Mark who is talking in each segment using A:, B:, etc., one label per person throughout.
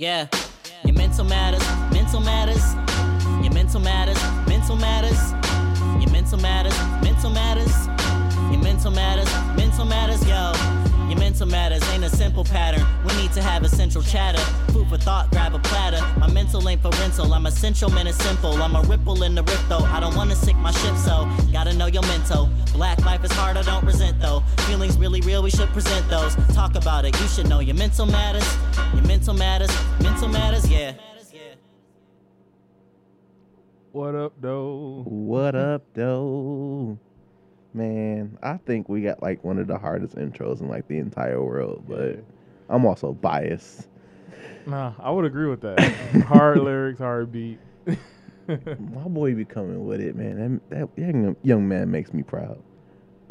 A: Yeah, your mental matters, mental matters. Your mental matters, mental matters. Your mental matters, mental matters. Your mental matters, mental matters, yo. Your mental matters ain't a simple pattern. We need to have a central chatter. Food for thought, grab a platter. My mental ain't for rental. I'm essential, man, it's simple. I'm a ripple in the rift, though. I don't wanna sink my ship, so gotta know your mental. Black life is hard, I don't resent, though. Feelings really real, we should present those. Talk about it, you should know your mental matters. Your mental matters, mental matters, yeah.
B: What up, though?
C: What up, though? Man, I think we got like one of the hardest intros in like the entire world, but I'm also biased.
B: Nah, I would agree with that. hard lyrics, hard beat.
C: My boy be coming with it, man. That, that young, young man makes me proud.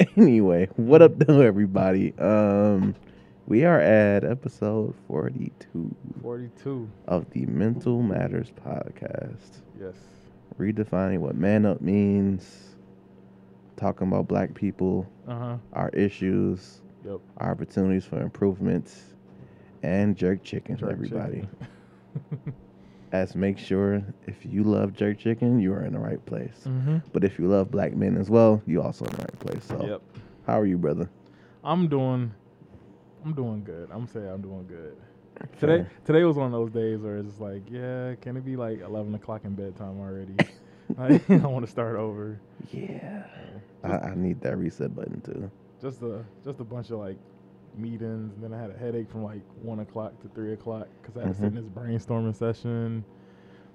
C: Anyway, what up, though, everybody? Um, we are at episode 42
B: 42.
C: of the Mental Matters podcast,
B: Yes.
C: redefining what man up means, talking about black people,
B: Uh huh.
C: our issues,
B: Yep.
C: our opportunities for improvements, and jerk chicken for
B: Jerk
C: everybody.
B: chicken.
C: As make sure if you love jerk chicken, you are in the right place.
B: mm-hmm.
C: But if you love black men as well, you also in the right place. So,
B: Yep.
C: how are you, brother?
B: I'm doing. I'm doing good. I'm saying I'm doing good. Today, today was one of those days where it's like, yeah, can it be like 11 o'clock in bedtime already? I, I want to start over.
C: Yeah, I, I need that reset button too.
B: Just a just a bunch of like meetings, and then I had a headache from like one o'clock to three o'clock because I had to sit in mm-hmm. this brainstorming session,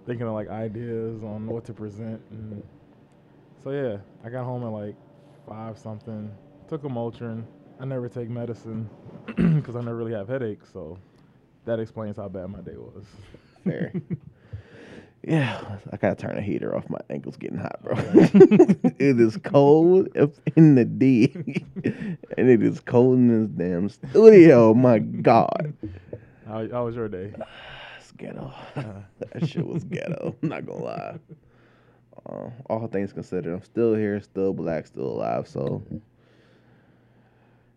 B: thinking of like ideas on what to present. And so yeah, I got home at like five something. Took a Motrin. I never take medicine because I never really have headaches, so that explains how bad my day was.
C: Fair. yeah, I gotta turn the heater off. My ankles getting hot, bro. it is cold in the D, and it is cold in this damn studio. My God,
B: How, how was your day?
C: it's ghetto. that shit was ghetto. I'm not gonna lie. Uh, all things considered, I'm still here, still black, still alive. So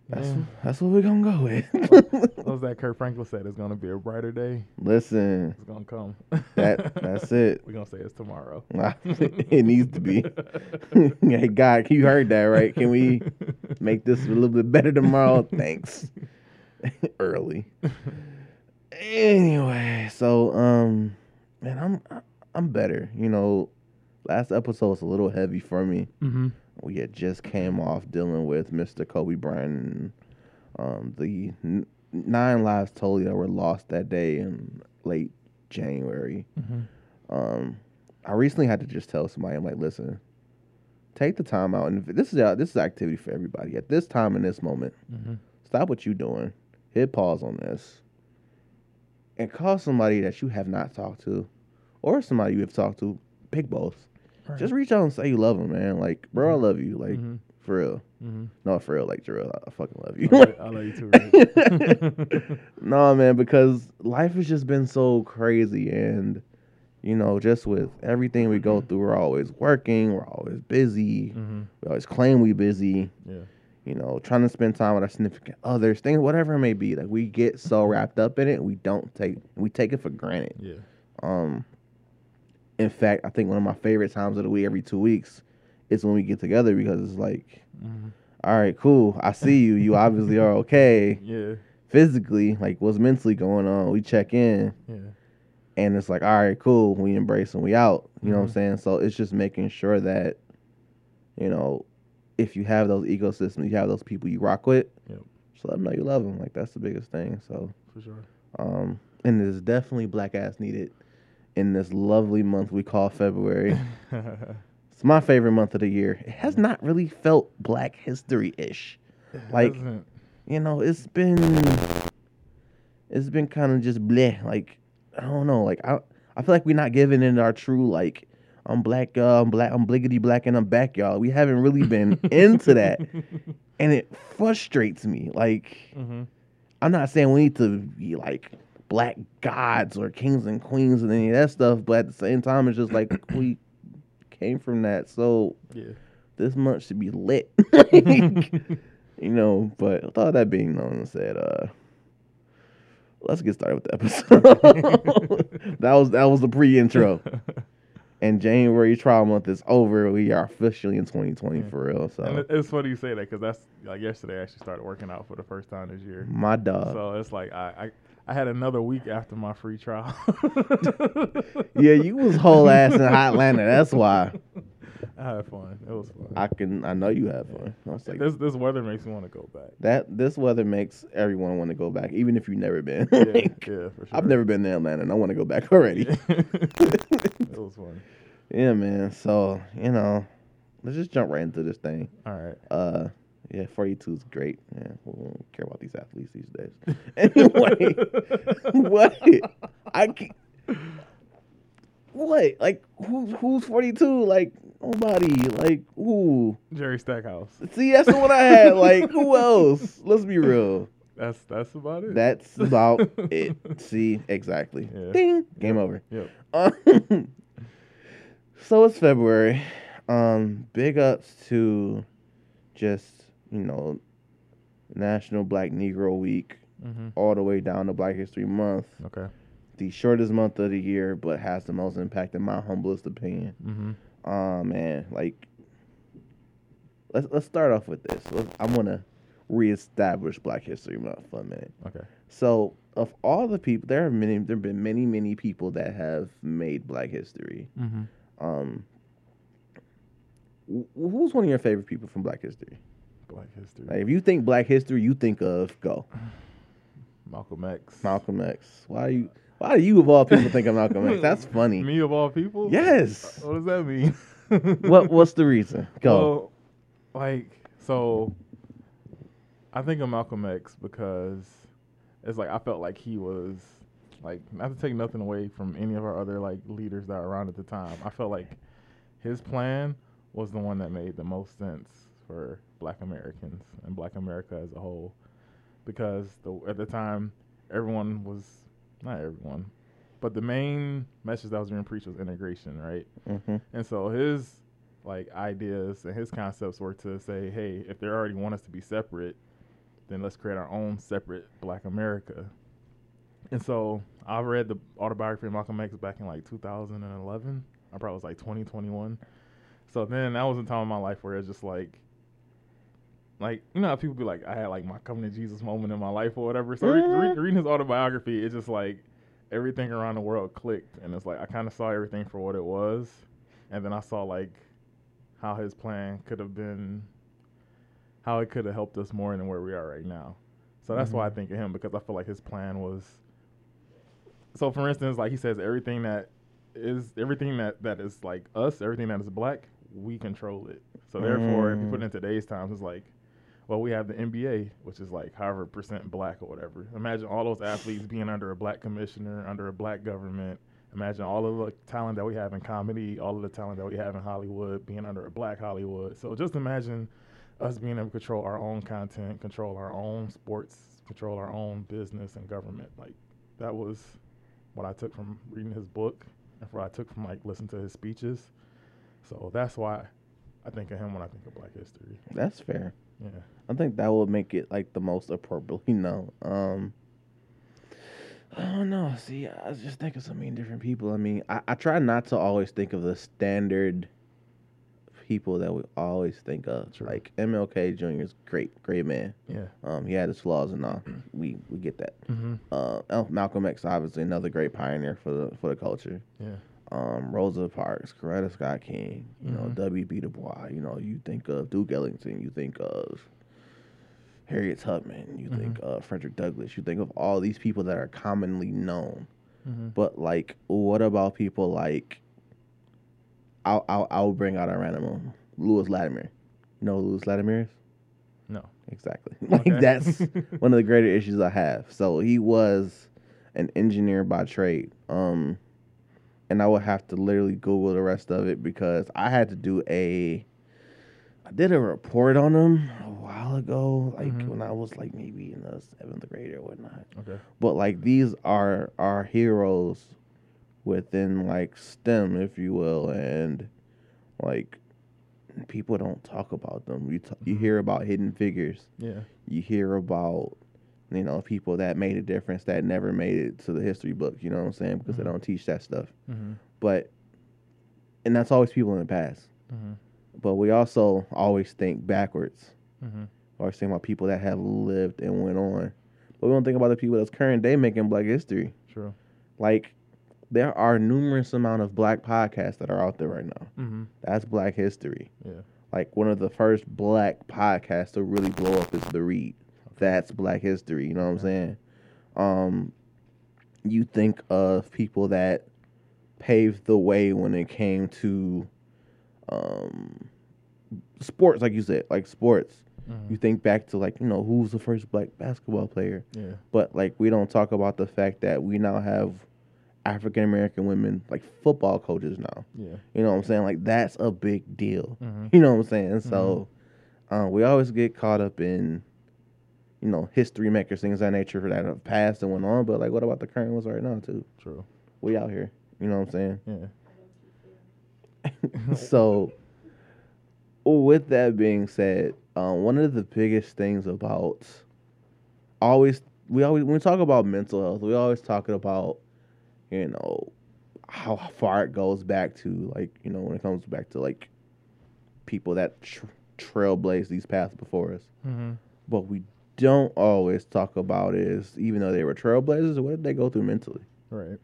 C: that's
B: Yeah.
C: that's what we're gonna go with.
B: What was that Kirk Franklin said? It's gonna be a brighter day.
C: Listen,
B: It's gonna come.
C: that that's it.
B: We're gonna say it's tomorrow.
C: it needs to be. hey, God, you heard that, right? Can we make this a little bit better tomorrow? Thanks. Early. Anyway, so um, man, I'm I'm better. You know, last episode was a little heavy for me.
B: Mm-hmm.
C: We had just came off dealing with Mr. Kobe Bryant and um, the n- nine lives totally that were lost that day in late January
B: Mm-hmm.
C: um, I recently had to just tell somebody, I'm like, listen, take the time out, and this is this is activity for everybody at this time in this moment.
B: Mm-hmm.
C: Stop what you're doing, hit pause on this, and call somebody that you have not talked to, or somebody you have talked to. Pick both. Just reach out and say you love them, man. Like, bro, I love you. Like,
B: Mhm.
C: for real.
B: Mm-hmm.
C: No, for real. Like, Jarrell, I fucking love you.
B: I, love, I love you too, Rick.
C: no, man, because life has just been so crazy, and you know, just with everything we go through, we're always working, we're always busy,
B: mm-hmm.
C: we always claim we busy.
B: Yeah.
C: You know, trying to spend time with our significant others, things, whatever it may be. Like we get so wrapped up in it, we don't take we take it for granted.
B: Yeah.
C: Um, in fact, I think one of my favorite times of the week every two weeks is when we get together because it's like,
B: Mm-hmm.
C: all right, cool, I see you. You obviously are okay
B: Yeah.
C: physically, like what's mentally going on. We check in,
B: Yeah.
C: and it's like, all right, cool. We embrace and we out. You know what I'm
B: Mhm.
C: saying? So it's just making sure that, you know, if you have those ecosystems, you have those people you rock with.
B: Yep.
C: So let them know you love them. Like that's the biggest thing. So,
B: For sure.
C: um, and there's definitely black ass needed in this lovely month we call February. it's my favorite month of the year. It has not really felt Black History ish. Like-
B: Hasn't-
C: you know, it's been it's been kind of just bleh. Like I don't know. Like I I feel like we're not giving it our true like I'm black, uh, I'm black, I'm bliggity black, and I'm back, y'all. We haven't really been into that, and it frustrates me. Like
B: Mhm.
C: I'm not saying we need to be like black gods or kings and queens and any of that stuff, but at the same time, it's just like we came from that, so
B: Yeah.
C: this month should be lit. you know, but with all that being known and said, uh let's get started with the episode. that was that was the pre-intro. And January trial month is over. We are officially in 2020
B: Yeah.
C: for real. So
B: it- it's funny you say that because that's like yesterday. I actually started working out for the first time this year.
C: my dog.
B: So it's like I, I had another week after my free trial.
C: yeah, you was whole ass in Hotlanta. That's why
B: I had fun. It was fun.
C: I can. I know you had fun. I was like,
B: this this weather makes me want to go back.
C: that. This weather makes everyone want to go back, even if you've never been.
B: Yeah, yeah, for sure.
C: I've never been to Atlanta, and I want to go back already.
B: it was fun.
C: yeah, man. So you know, let's just jump right into this thing.
B: All right.
C: Uh, yeah, 42 is great. Yeah, we don't care about these athletes these days. Anyway, what? I can't, what? Like who? Who's 42? Like nobody. Like who?
B: Jerry Stackhouse.
C: See, that's the one I had. Like who else? Let's be real.
B: That's that's about it.
C: That's about it. See, exactly.
B: Yeah.
C: Ding. Game over.
B: Yep.
C: Um, so it's February. Um, big ups to just you know National Black Negro Week,
B: Mm-hmm.
C: all the way down to Black History Month,
B: Okay.
C: the shortest month of the year, but has the most impact in my humblest opinion.
B: Mm-hmm.
C: Oh man, like let's let's start off with this. Let's, I'm gonna reestablish Black History Month for a minute.
B: Okay.
C: So, of all the people, there are many. There have been many, many people that have made Black history.
B: Mm-hmm.
C: Um, wh- who's one of your favorite people from Black history?
B: Black history.
C: Like, if you think Black history, you think of go
B: Malcolm X.
C: Malcolm X. Why you? Why do you of all people think of Malcolm X? That's funny.
B: Me of all people.
C: Yes.
B: What does that mean?
C: What What's the reason? Go.
B: Well, like so, I think of Malcolm X because it's like I felt like he was like not to take nothing away from any of our other like leaders that were around at the time. I felt like his plan was the one that made the most sense for Black Americans and Black America as a whole, because the at the time everyone was not everyone, but the main message that was being preached was integration, right?
C: hmm
B: And so his like ideas and his concepts were to say, hey, if they already want us to be separate, then let's create our own separate Black America. And so I read the autobiography of Malcolm X back in like 2011. I probably was like 2021. So then that was a time in my life where it's just like, like you know how people be like, I had like my coming to Jesus moment in my life or whatever. So re- re-
C: Mhm.
B: reading his autobiography, it's just like everything around the world clicked, and it's like I kind of saw everything for what it was, and then I saw like how his plan could have been, how it could have helped us more than where we are right now. So that's why I
C: Mhm.
B: think of him because I feel like his plan was. So for instance, like he says, everything that is everything that that is like us, everything that is black, we control it. So therefore, if you put it in today's times, it's like, well, we have the NBA, which is like however percent black or whatever. Imagine all those athletes being under a black commissioner, under a black government. Imagine all of the talent that we have in comedy, all of the talent that we have in Hollywood being under a black Hollywood. So just imagine us being able to control our own content, control our own sports, control our own business and government. Like that was what I took from reading his book and what I took from like listening to his speeches. So that's why I think of him when I think of black history.
C: That's fair.
B: Yeah.
C: I think that would make it like the most appropriately known. Um, I don't know. See, I was just think of so many different people. I mean, I, I try not to always think of the standard people that we always think of. Like MLK Jr. is great, great man.
B: Yeah.
C: Um, he had his flaws and all. We we get that.
B: Mm-hmm.
C: Uh, Malcolm X obviously another great pioneer for the for the culture.
B: Yeah.
C: Um, Rosa Parks, Coretta Scott King, you know,
B: Mhm.
C: W.B. Du Bois. You know, you think of Duke Ellington, you think of Harriet Tubman, you think of Frederick Douglass, you think of all these people that are commonly known.
B: Mm-hmm.
C: But like, what about people like? I'll I'll, I'll bring out a random one. Lewis Latimer. You know Lewis Latimer is?
B: No.
C: Exactly. Like
B: Okay.
C: that's one of the greater issues I have. So he was an engineer by trade. Um and I would have to literally Google the rest of it because I had to do a I did a report on him a while ago, like
B: Mhm.
C: when I was like maybe in the seventh grade or whatnot.
B: Okay.
C: But like these are our heroes within like STEM, if you will, and like people don't talk about them. You t- you
B: Mhm.
C: hear about hidden figures.
B: Yeah.
C: You hear about you know, people that made a difference that never made it to the history book. You know what I'm saying? Because
B: Mhm.
C: they don't teach that stuff.
B: Mm-hmm.
C: But and that's always people in the past.
B: Mm-hmm.
C: But we also always think backwards.
B: Mm-hmm.
C: Always think about people that have lived and went on. But we don't think about the people that's current day making black history.
B: True.
C: Like there are numerous amount of black podcasts that are out there right now.
B: Mm-hmm.
C: That's black history.
B: Yeah.
C: Like one of the first black podcasts to really blow up is The Read. That's black history, you know what I'm saying? Um you think of people that paved the way when it came to um sports like you said, like sports.
B: Mm-hmm.
C: You think back to like, you know, who's the first black basketball player?
B: Yeah.
C: But like we don't talk about the fact that we now have African American women like football coaches now.
B: Yeah.
C: You know what I'm saying? Like that's a big deal.
B: Mm-hmm.
C: You know what I'm saying? So uh, we always get caught up in, you know, history makers, things of that nature for that have passed and went on. But like, what about the current ones right now too?
B: True.
C: We out here. You know what I'm saying?
B: Yeah.
C: so, with that being said, um, one of the biggest things about always we always when we talk about mental health, we always talking about you know how far it goes back to like you know when it comes back to like people that tr- trailblaze these paths before us.
B: Mm-hmm.
C: But we don't always talk about is even though they were trailblazers, what did they go through mentally?
B: Right.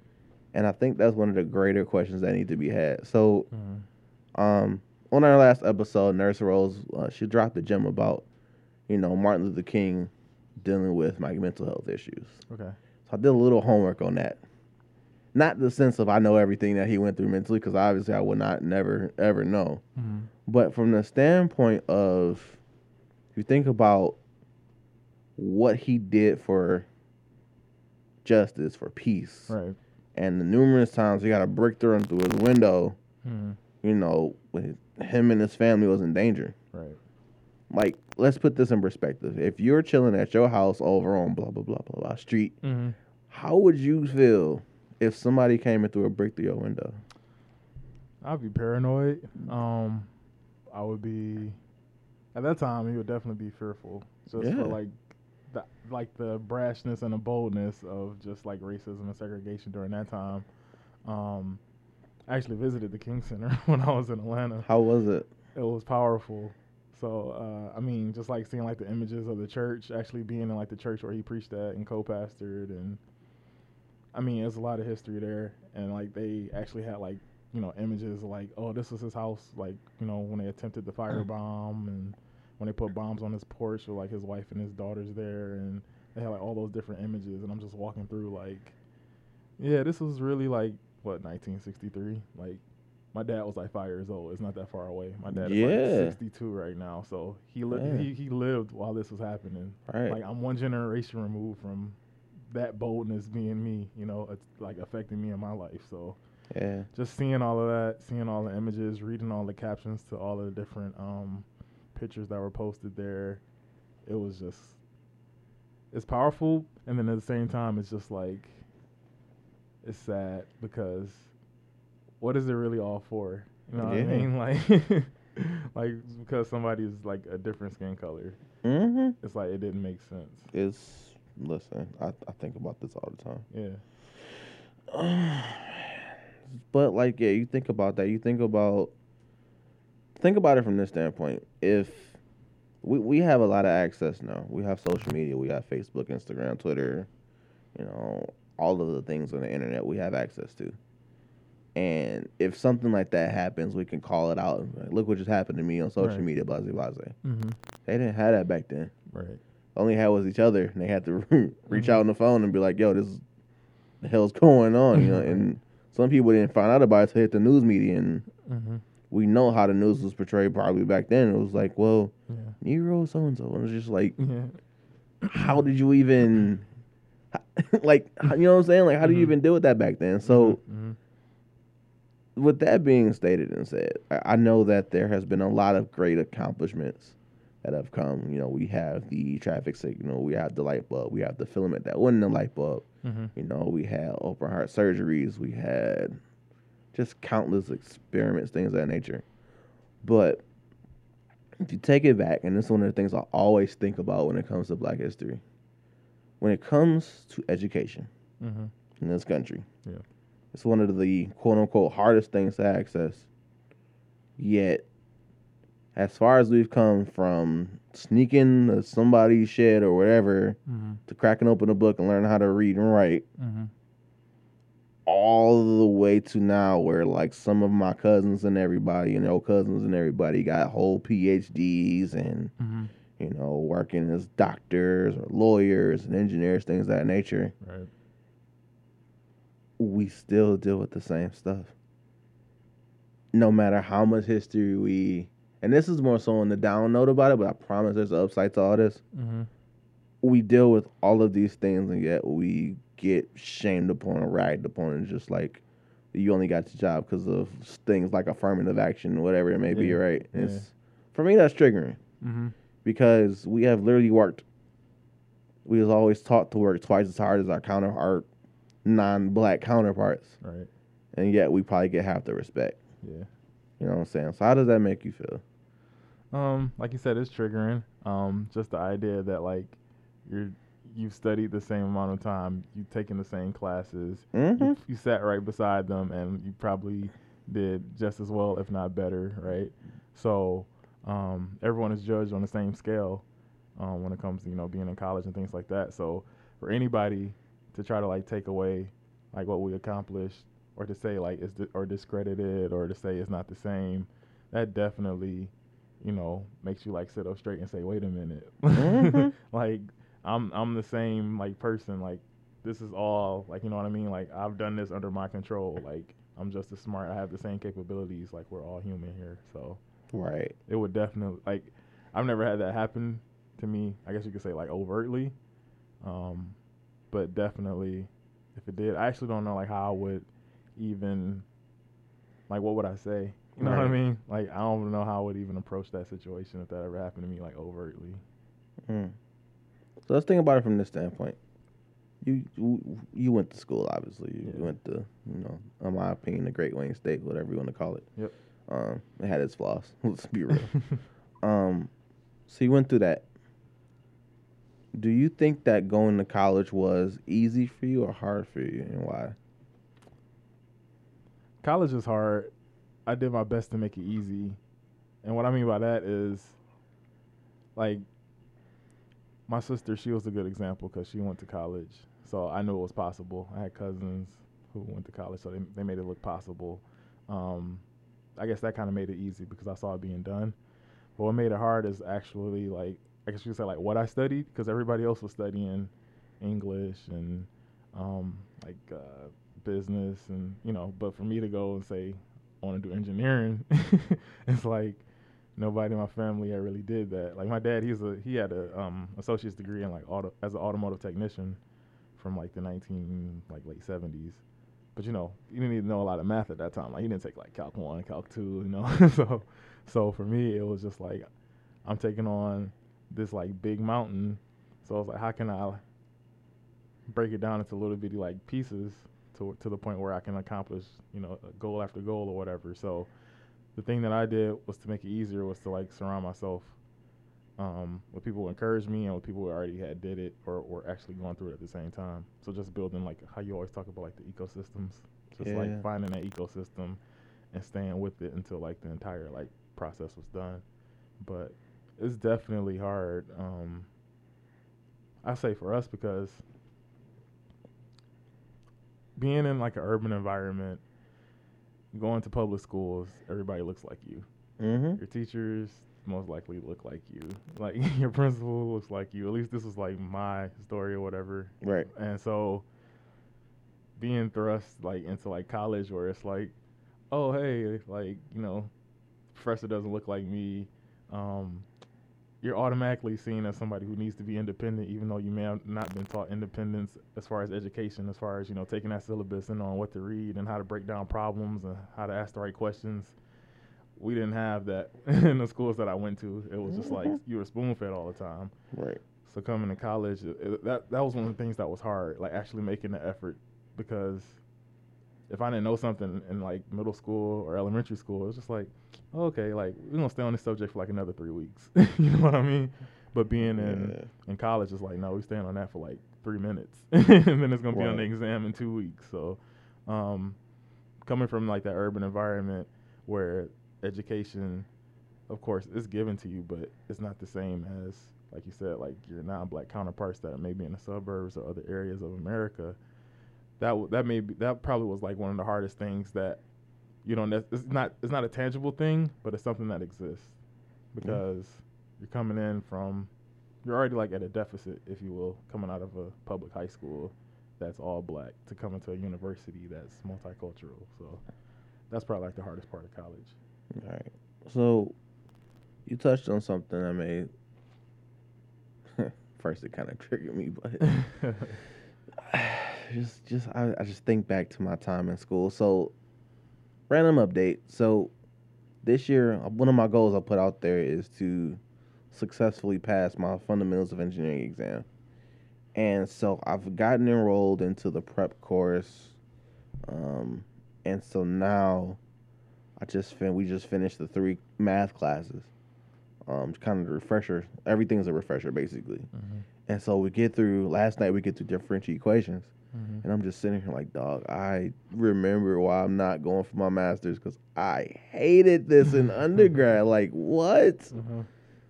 C: And I think that's one of the greater questions that need to be had. So
B: Mm-hmm.
C: um, on our last episode, Nurse Rose, uh, she dropped a gem about, you know, Martin Luther King dealing with my mental health issues.
B: Okay.
C: So I did a little homework on that. Not the sense of I know everything that he went through mentally, because obviously I would not never ever know.
B: Mm-hmm.
C: But from the standpoint of, if you think about what he did for justice, for peace,
B: Right.
C: and the numerous times he got a brick thrown through his window,
B: Mm-hmm.
C: you know, when him and his family was in danger.
B: Right.
C: Like, let's put this in perspective. If you're chilling at your house over on blah blah blah blah blah street,
B: Mm-hmm.
C: how would you feel if somebody came in through a brick through your window?
B: I'd be paranoid. Um, I would be. At that time, he would definitely be fearful, just
C: Yeah.
B: for like, the like the brashness and the boldness of just like racism and segregation during that time. Um, I actually visited the King Center when I was in Atlanta.
C: How was it?
B: It was powerful. So uh, I mean, just like seeing like the images of the church, actually being in like the church where he preached at and co-pastored, and I mean, there's a lot of history there, and like they actually had like you know images like oh this was his house, like you know when they attempted the firebomb and when they put bombs on his porch with like his wife and his daughters there, and they had like all those different images, and I'm just walking through like, yeah, this was really like what 1963, like my dad was like five years old. It's not that far away. My dad is like 62 right now, so he li-
C: Yeah.
B: he he lived while this was happening.
C: Right.
B: Like I'm one generation removed from that boldness being me. You know, it's like affecting me in my life. So
C: yeah.
B: just seeing all of that, seeing all the images, reading all the captions to all of the different um, pictures that were posted there, it was just it's powerful, and then at the same time, it's just like it's sad because what is it really all for? You know what I mean? Like, like because somebody's like a different skin color,
C: Mm-hmm.
B: it's like it didn't make sense.
C: It's listen. I I think about this all the time.
B: Yeah.
C: but like yeah, you think about that. You think about think about it from this standpoint. If we we have a lot of access now. We have social media. We have Facebook, Instagram, Twitter. You know, all of the things on the internet we have access to. And if something like that happens, we can call it out. Like, Look what just happened to me on social
B: Right.
C: media. Blah blah.
B: Mm-hmm.
C: They didn't have that back then.
B: Right.
C: They had was each other, and they had to reach
B: Mhm.
C: out on the phone and be like, "Yo, this is the hell's going on?" You know, and some people didn't find out about it until hit the news media, and
B: Mm-hmm.
C: We know how the news was portrayed probably back then. It was like, "Well,
B: Yeah.
C: Nero so and so," and it was just like,
B: Yeah.
C: "How did you even?" like, you know what I'm saying? Like, how do you
B: Mhm.
C: even deal with that back then? So,
B: Mhm.
C: with that being stated and said, I, I know that there has been a lot of great accomplishments that have come. You know, we have the traffic signal, we have the light bulb, we have the filament that wasn't the light bulb.
B: Mhm.
C: You know, we had open heart surgeries, we had just countless experiments, things of that nature. But if you take it back, and this is one of the things I always think about when it comes to Black history, when it comes to education
B: Mm-hmm.
C: in this country,
B: Yeah.
C: it's one of the quote unquote hardest things to access. Yet, as far as we've come from sneaking somebody's shed or whatever
B: Mm-hmm.
C: to cracking open a book and learning how to read and write,
B: Mm-hmm.
C: All the way to now where like some of my cousins and everybody and their cousins and everybody got whole PhDs and
B: Mm-hmm.
C: you know working as doctors or lawyers and engineers, things of that nature.
B: Right.
C: We still deal with the same stuff. No matter how much history we, and this is more so on the down note about it, but I promise there's an upside to all this.
B: Mm-hmm.
C: we deal with all of these things and yet we get shamed upon or ragged upon and just like you only got your job because of things like affirmative action whatever it may be right
B: yeah.
C: it's for me that's triggering
B: Mm-hmm.
C: because we have literally worked we was always taught to work twice as hard as our counter our non-black counterparts
B: Right.
C: and yet we probably get half the respect
B: Yeah.
C: you know what i'm saying so how does that make you feel
B: Um, like you said, it's triggering. Um, just the idea that like you're you've studied the same amount of time, you've taken the same classes,
C: mm-hmm.
B: you, you sat right beside them, and you probably did just as well, if not better, right? So um, everyone is judged on the same scale um, when it comes to you know being in college and things like that. So for anybody to try to like take away like what we accomplished, or to say like it's di- or discredit it, or to say it's not the same, that definitely you know makes you like sit up straight and say, wait a minute,
C: Mhm.
B: like I'm I'm the same like person like this is all like you know what I mean? Like I've done this under my control. Like I'm just as smart. I have the same capabilities. Like we're all human here. So
C: right.
B: it would definitely like I've never had that happen to me. I guess you could say like overtly. Um but definitely if it did I actually don't know like how I would even like what would I say? You know what I mean? Like I don't know how I would even approach that situation if that ever happened to me like overtly.
C: Mm. So let's think about it from this standpoint. You you, you went to school, obviously. You
B: Yeah.
C: went to, you know, in my opinion, the Great Wayne State, whatever you want to call it.
B: Yep.
C: Um, it had its flaws. Let's be real. um, so you went through that. Do you think that going to college was easy for you or hard for you, and why?
B: college is hard. I did my best to make it easy. And what I mean by that is like my sister, she was a good example because she went to college. So I knew it was possible. I had cousins who went to college, so they, they made it look possible. Um, I guess that kind of made it easy because I saw it being done. But what made it hard is actually like, I guess you could say like what I studied because everybody else was studying English and um, like uh, business and you know but for me to go and say i want to do engineering it's like nobody in my family I really did that. Like my dad he's a he had a um associate's degree in like auto as an automotive technician from like the 19 like late 70s but you know you didn't even know a lot of math at that time. Like he didn't take like calc 1 calc 2 you know? So so for me it was just like i'm taking on this like big mountain. So i was like how can i break it down into little bitty like pieces to to the point where I can accomplish, you know, goal after goal or whatever. So the thing that I did was to make it easier was to like surround myself um, with people who encouraged me and with people who already had did it or were actually going through it at the same time. So just building like how you always talk about like the ecosystems, just
C: Yeah.
B: like finding that ecosystem and staying with it until like the entire like process was done. But it's definitely hard. Um, I say for us because being in like an urban environment, going to public schools, everybody looks like you.
C: Mm-hmm.
B: Your teachers most likely look like you. Like your principal looks like you. At least this is like my story or whatever.
C: Right.
B: And so being thrust like into like college where it's like, oh hey, like, you know, professor doesn't look like me. Um, you're automatically seen as somebody who needs to be independent, even though you may have not been taught independence as far as education, as far as, you know, taking that syllabus and on what to read and how to break down problems and how to ask the right questions. We didn't have that in the schools that I went to. It was just like
C: Mhm.
B: you were spoon fed all the time.
C: Right.
B: So coming to college, it- that that was one of the things that was hard, like actually making the effort, because if I didn't know something in like middle school or elementary school, it was just like, okay, like we're gonna stay on this subject for like another three weeks. you know what I mean? But being in
C: Yeah.
B: in college, it's like no, we're staying on that for like three minutes, and then it's gonna be on the exam in two weeks. So, um, coming from like that urban environment where education, of course, is given to you, but it's not the same as like you said, like your non-black counterparts that are maybe in the suburbs or other areas of America. That that may be, that probably was like one of the hardest things that you know it's not it's not a tangible thing, but it's something that exists because you're coming in from you're already like at a deficit, if you will, coming out of a public high school that's all black to come into a university that's multicultural. So that's probably like the hardest part of college.
C: All right. So you touched on something I made first it kind of triggered me, but just just I, I just think back to my time in school. So random update. So this year, one of my goals I put out there is to successfully pass my fundamentals of engineering exam. And so I've gotten enrolled into the prep course. Um, and so now I just fin- we just finished the three math classes. Um, kind of the refresher. Everything's a refresher basically.
B: Mm-hmm.
C: And so we get through last night we get through differential equations.
B: Mm-hmm.
C: And I'm just sitting here like, dog, I remember why I'm not going for my master's because I hated this in undergrad. Like, what?
B: Mm-hmm.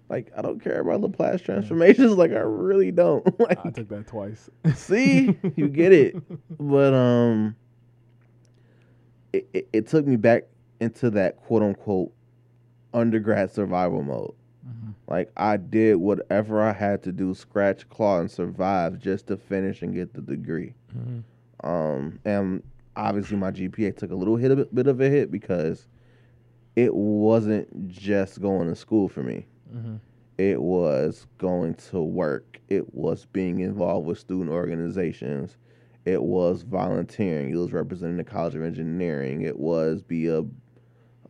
C: Like, I don't care about Laplace transformations. Like, I really don't. like,
B: I took that twice.
C: see, you get it. But um, it, it, it took me back into that quote unquote undergrad survival mode.
B: Mm-hmm.
C: Like I did whatever I had to do, scratch, claw, and survive just to finish and get the degree.
B: Mm-hmm.
C: Um, and obviously my GPA took a little hit, a bit, of a hit because it wasn't just going to school for me.
B: Mm-hmm.
C: It was going to work. It was being involved with student organizations. It was volunteering. It was representing the College of Engineering. It was be a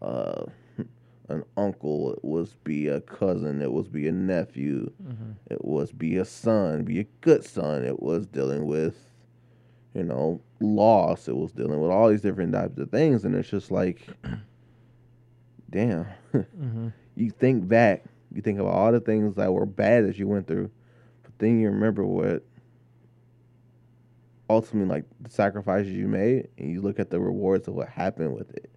C: uh, an uncle. It was be a cousin. It was be a nephew.
B: Mm-hmm.
C: It was be a son, be a good son. It was dealing with, you know, loss. It was dealing with all these different types of things. And it's just like, damn.
B: Mm-hmm.
C: you think back, you think about all the things that were bad that you went through, but then you remember what ultimately, like, the sacrifices you made, and you look at the rewards of what happened with it.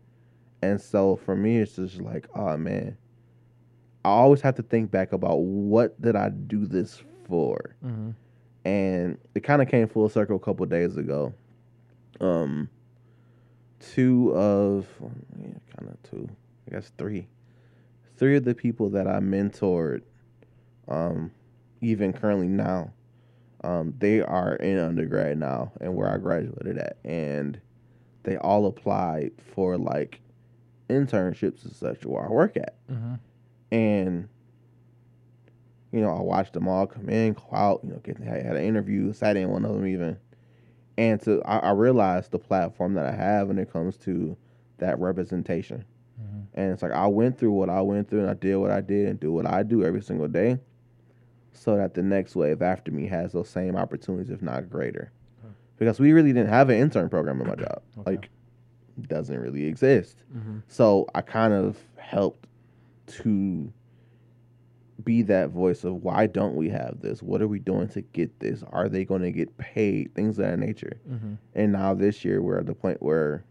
C: And so for me, it's just like, oh man, I always have to think back about what did I do this for?
B: Mm-hmm.
C: and it kind of came full circle a couple days ago. Um, two of yeah, kind of two, I guess three, three of the people that I mentored, um, even currently now, um, they are in undergrad now and where I graduated at, and they all applied for like internships and such where I work at,
B: Mm-hmm.
C: and you know, I watched them all come in, go out, you know, get I had an interview, sat in one of them even. And to I, I realized the platform that I have when it comes to that representation.
B: Mm-hmm.
C: And it's like I went through what I went through and I did what I did and do what I do every single day so that the next wave after me has those same opportunities, if not greater.
B: Okay.
C: Because we really didn't have an intern program in my job.
B: Okay.
C: Like doesn't really exist.
B: Mm-hmm.
C: So I kind of helped to be that voice of why don't we have this? What are we doing to get this? Are they going to get paid? Things of that nature.
B: Mm-hmm.
C: And now this year we're at the point where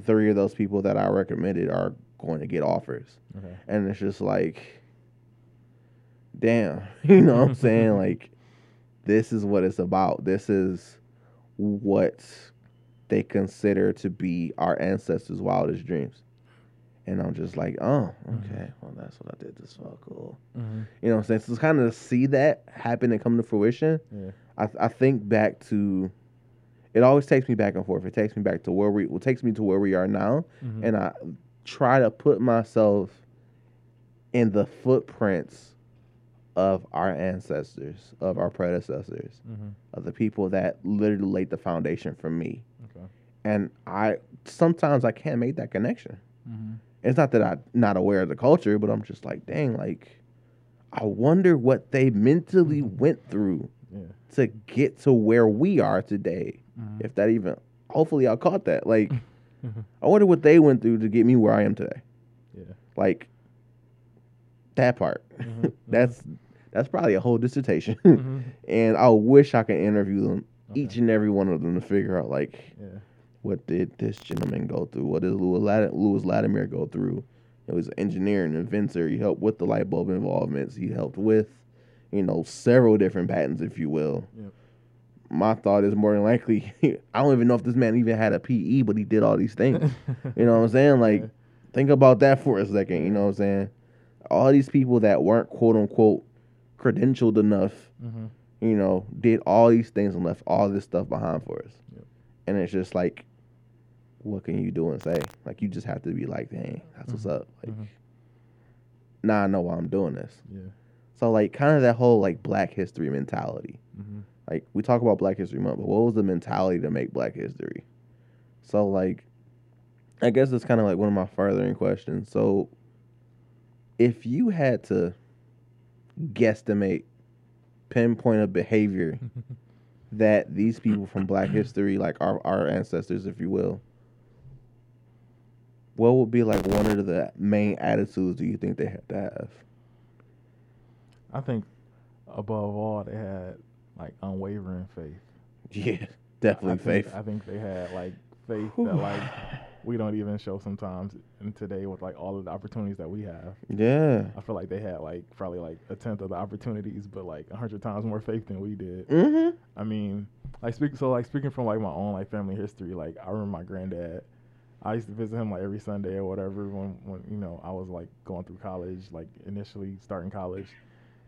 C: three of those people that I recommended are going to get offers.
B: Okay.
C: And it's just like, damn, you know what I'm saying? Like, this is what it's about. This is what they consider to be our ancestors' wildest dreams. And I'm just like, oh, okay, well, that's what I did this for. Cool.
B: Mm-hmm.
C: You know what I'm saying? So, kind of see that happen and come to fruition.
B: Yeah.
C: I, I think back to, it always takes me back and forth. It takes me back to where we, it takes me to where we are now
B: Mm-hmm.
C: and I try to put myself in the footprints of our ancestors, of our predecessors,
B: mm-hmm.
C: of the people that literally laid the foundation for me. And I sometimes I can't make that connection.
B: Mm-hmm.
C: It's not that I'm not aware of the culture, but I'm just like, dang, like I wonder what they mentally went through
B: Yeah.
C: to get to where we are today.
B: Mm-hmm.
C: If that even hopefully I caught that. Like. I wonder what they went through to get me where I am today.
B: Yeah.
C: Like that part.
B: Mhm.
C: That's That's probably a whole dissertation.
B: Mhm.
C: and I wish I could interview them,
B: Okay.
C: each and every one of them, to figure out like
B: Yeah.
C: What did this gentleman go through? What did Lewis, Lewis Latimer go through? He was an engineer and inventor. He helped with the light bulb involvements. He helped with, you know, several different patents, if you will.
B: Yep.
C: My thought is more than likely, I don't even know if this man even had a PE, but he did all these things. you know what I'm saying? Like,
B: Yeah.
C: think about that for a second. You know what I'm saying? All these people that weren't quote unquote credentialed enough
B: Mhm.
C: you know, did all these things and left all this stuff behind for us.
B: Yep.
C: And it's just like, what can you do and say? Like, you just have to be like, dang, that's what's
B: Mhm.
C: up. Like,
B: Mhm.
C: now I know why I'm doing this.
B: Yeah.
C: So, like, kind of that whole like Black History mentality.
B: hmm
C: Like, we talk about Black History Month, but what was the mentality to make Black History? So, like, I guess it's kind of like one of my furthering questions. So, if you had to guesstimate, pinpoint a behavior that these people from Black history, like our our ancestors, if you will, what would be like one of the main attitudes do you think they had to have?
B: I think above all they had like unwavering faith.
C: Yeah,
B: I
C: definitely
B: think,
C: faith.
B: I think they had like faith that like we don't even show sometimes in today with like all of the opportunities that we have.
C: Yeah.
B: I feel like they had like probably like a tenth of the opportunities, but like a hundred times more faith than we did.
C: Mm-hmm.
B: I mean, like speak so like speaking from like my own like family history, like I remember my granddad. I used to visit him like every Sunday or whatever when when you know I was like going through college, like initially starting college.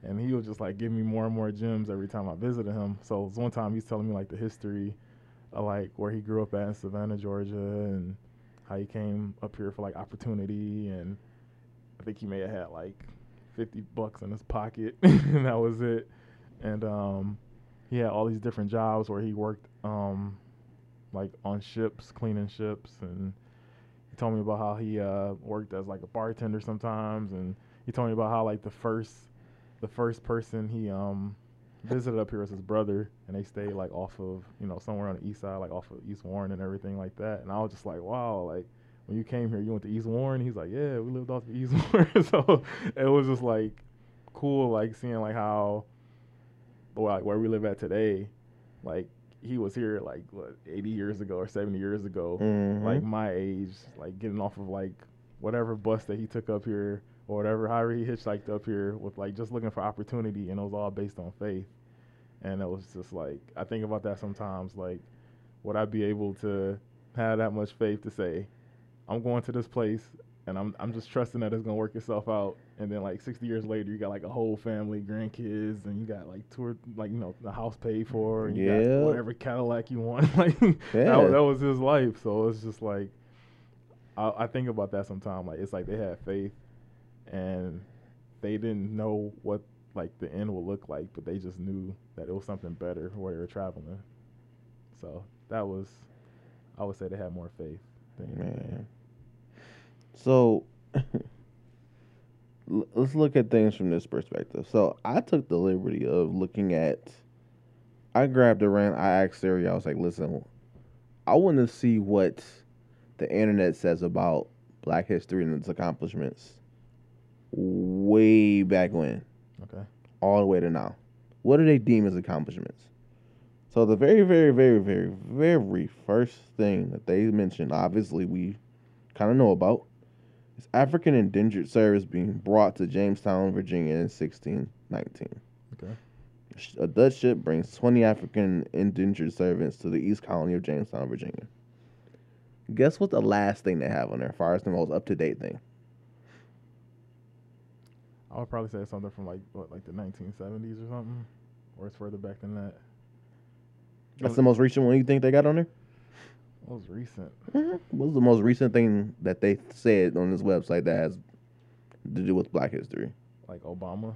B: And he would just like give me more and more gems every time I visited him. So one time he's telling me like the history of like where he grew up at in Savannah, Georgia and how he came up here for like opportunity and I think he may have had like fifty bucks in his pocket and that was it. And um he had all these different jobs where he worked um like on ships, cleaning ships and he told me about how he uh worked as like a bartender sometimes and he told me about how like the first the first person he um visited up here was his brother and they stayed like off of you know somewhere on the east side like off of east warren and everything like that. And i was just like wow like when you came here you went to east warren? He's like yeah we lived off of east warren. So it was just like cool like seeing like how like where we live at today like he was here like what 80 years ago or 70 years ago
C: Mm-hmm.
B: like my age, like getting off of like whatever bus that he took up here or whatever, however he hitchhiked up here with like just looking for opportunity, and it was all based on faith. And it was just like I think about that sometimes. Like, would I be able to have that much faith to say, I'm going to this place and I'm I'm just trusting that it's gonna work itself out. And then like 60 years later, you got like a whole family, grandkids, and you got like tour, like you know the house paid for, and you
C: Yeah.
B: got whatever Cadillac you want. like
C: Yeah.
B: that, that was his life. So it's just like I, I think about that sometimes. Like it's like they had faith, and they didn't know what like the end would look like, but they just knew that it was something better where they were traveling. So that was, I would say they had more faith. Than anything.
C: Man. So let's look at things from this perspective. So I took the liberty of looking at. I grabbed a rant. I asked Siri. I was like, "Listen, I want to see what the internet says about Black history and its accomplishments way back when,
B: Okay.
C: all the way to now. What do they deem as accomplishments?" So the very, very, very, very, very first thing that they mentioned, obviously we kind of know about, is African Endangered Service being brought to Jamestown, Virginia in 1619.
B: Okay.
C: A Dutch ship brings 20 African indentured servants to the East Colony of Jamestown, Virginia. Guess what the last thing they have on there, as far as the most up to date thing?
B: I would probably say something from like what, like the 1970s or something, or it's further back than that.
C: That's the most recent one you think they got on there?
B: What was recent?
C: What's the most recent thing that they said on this website that has to do with Black history?
B: Like Obama.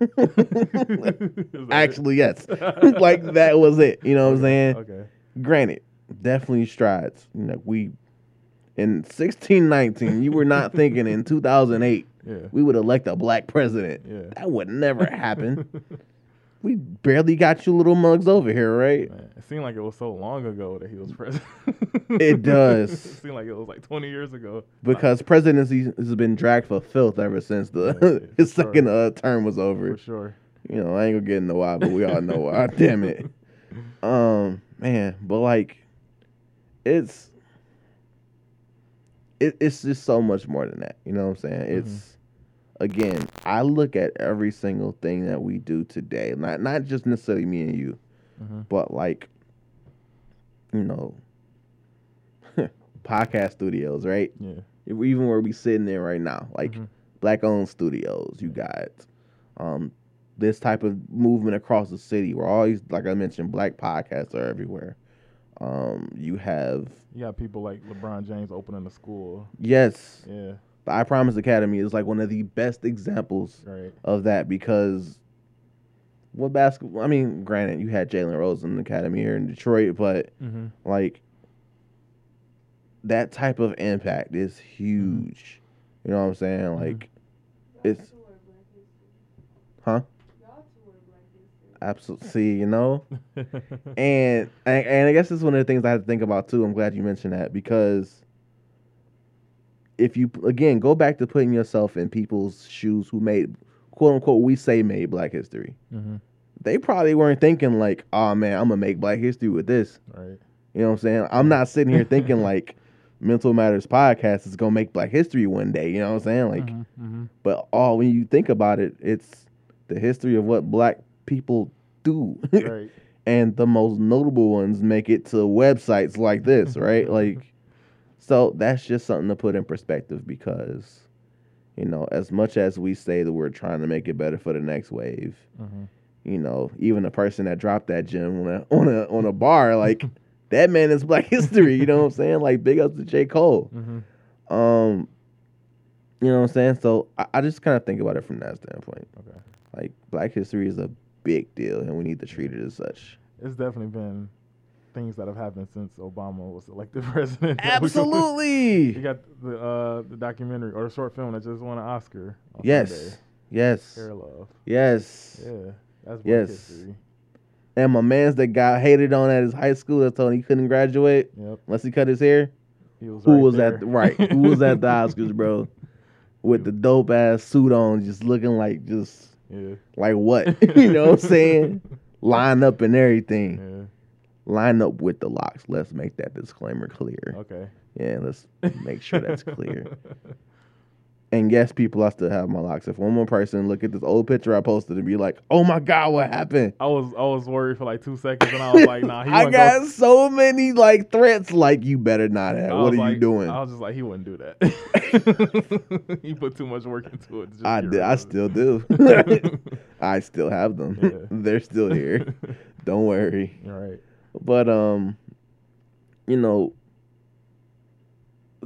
C: Actually, yes. like that was it. You know what I'm saying?
B: Okay.
C: Granted, definitely strides. You know, we in 1619, you were not thinking in 2008
B: Yeah.
C: we would elect a black president.
B: Yeah.
C: That would never happen. We barely got you little mugs over here, right?
B: Man, it seemed like it was so long ago that he was president.
C: It does.
B: it seemed like it was like 20 years ago.
C: Because presidency has been dragged for filth ever since
B: Yeah,
C: the his
B: for
C: second
B: sure.
C: uh, term was over.
B: For sure.
C: You know, I ain't gonna get into why, but we all know why. Damn it. Um, man, but like, it's it, it's just so much more than that. You know what I'm saying?
B: Mhm.
C: It's again, I look at every single thing that we do today, not not just necessarily me and you,
B: hmm
C: but like, you know, podcast studios, right?
B: Yeah.
C: Even where we sitting there right now, like
B: Mhm.
C: black owned studios. You got um this type of movement across the city where all these like I mentioned, black podcasts are everywhere. Um you have
B: You got people like LeBron James opening a school.
C: yes,
B: Yeah.
C: The I Promise Academy is like one of the best examples
B: Right.
C: of that because what basketball I mean, granted you had Jalen Rose in the academy here in Detroit, but
B: Mm-hmm.
C: like that type of impact is huge. You know what I'm saying? Like it's huh? Absolutely. See, you know, and, and and I guess this is one of the things I had to think about too. I'm glad you mentioned that because if you again go back to putting yourself in people's shoes who made quote unquote we say made Black history,
B: mm-hmm.
C: they probably weren't thinking like, oh man, I'm gonna make Black history with this.
B: Right.
C: You know what I'm saying? I'm not sitting here thinking like Mental Matters podcast is gonna make Black history one day. You know what I'm saying? Like,
B: mm-hmm.
C: but all when you think about it, it's the history of what Black people do.
B: right.
C: and the most notable ones make it to websites like this, right? like, so that's just something to put in perspective because, you know, as much as we say that we're trying to make it better for the next wave,
B: Mm-hmm.
C: you know, even the person that dropped that gem on a on a on a bar, like that man is Black history. You know what I'm saying? Like, big ups to J Cole.
B: Mm-hmm.
C: Um, you know what I'm saying? So I, I just kind of think about it from that standpoint.
B: Okay.
C: Like, Black history is a big deal, and we need to treat it as such.
B: It's definitely been things that have happened since Obama was elected president. Absolutely. You got the uh, the documentary or the short film that just won an Oscar.
C: Yes.
B: Sunday,
C: Yes.
B: Hair Love.
C: Yes.
B: Yeah, that's
C: Yes.
B: history.
C: And my man's that got hated on at his high school that told him he couldn't graduate
B: Yep.
C: unless he cut his hair.
B: He was.
C: Who
B: right
C: was
B: there.
C: at the, right? Who was at the Oscars, bro? With the dope ass suit on, just looking like just
B: yeah.
C: like what? you know what I'm saying? Line up and everything.
B: Yeah.
C: Line up with the locks. Let's make that disclaimer clear.
B: Okay.
C: Yeah, let's make sure that's clear. And yes, people, I still have my locks. If one more person look at this old picture I posted and be like, "Oh my god, what happened?"
B: I was I was worried for like two seconds, and I was like, Nah, he
C: I got
B: go-
C: so many like threats. Like, you better not have. What are
B: like-
C: you doing?
B: I was just like, he wouldn't do that. he put too much work into it.
C: I did. I still do. I still have them.
B: Yeah.
C: They're still here. Don't worry.
B: You're right.
C: But um, you know,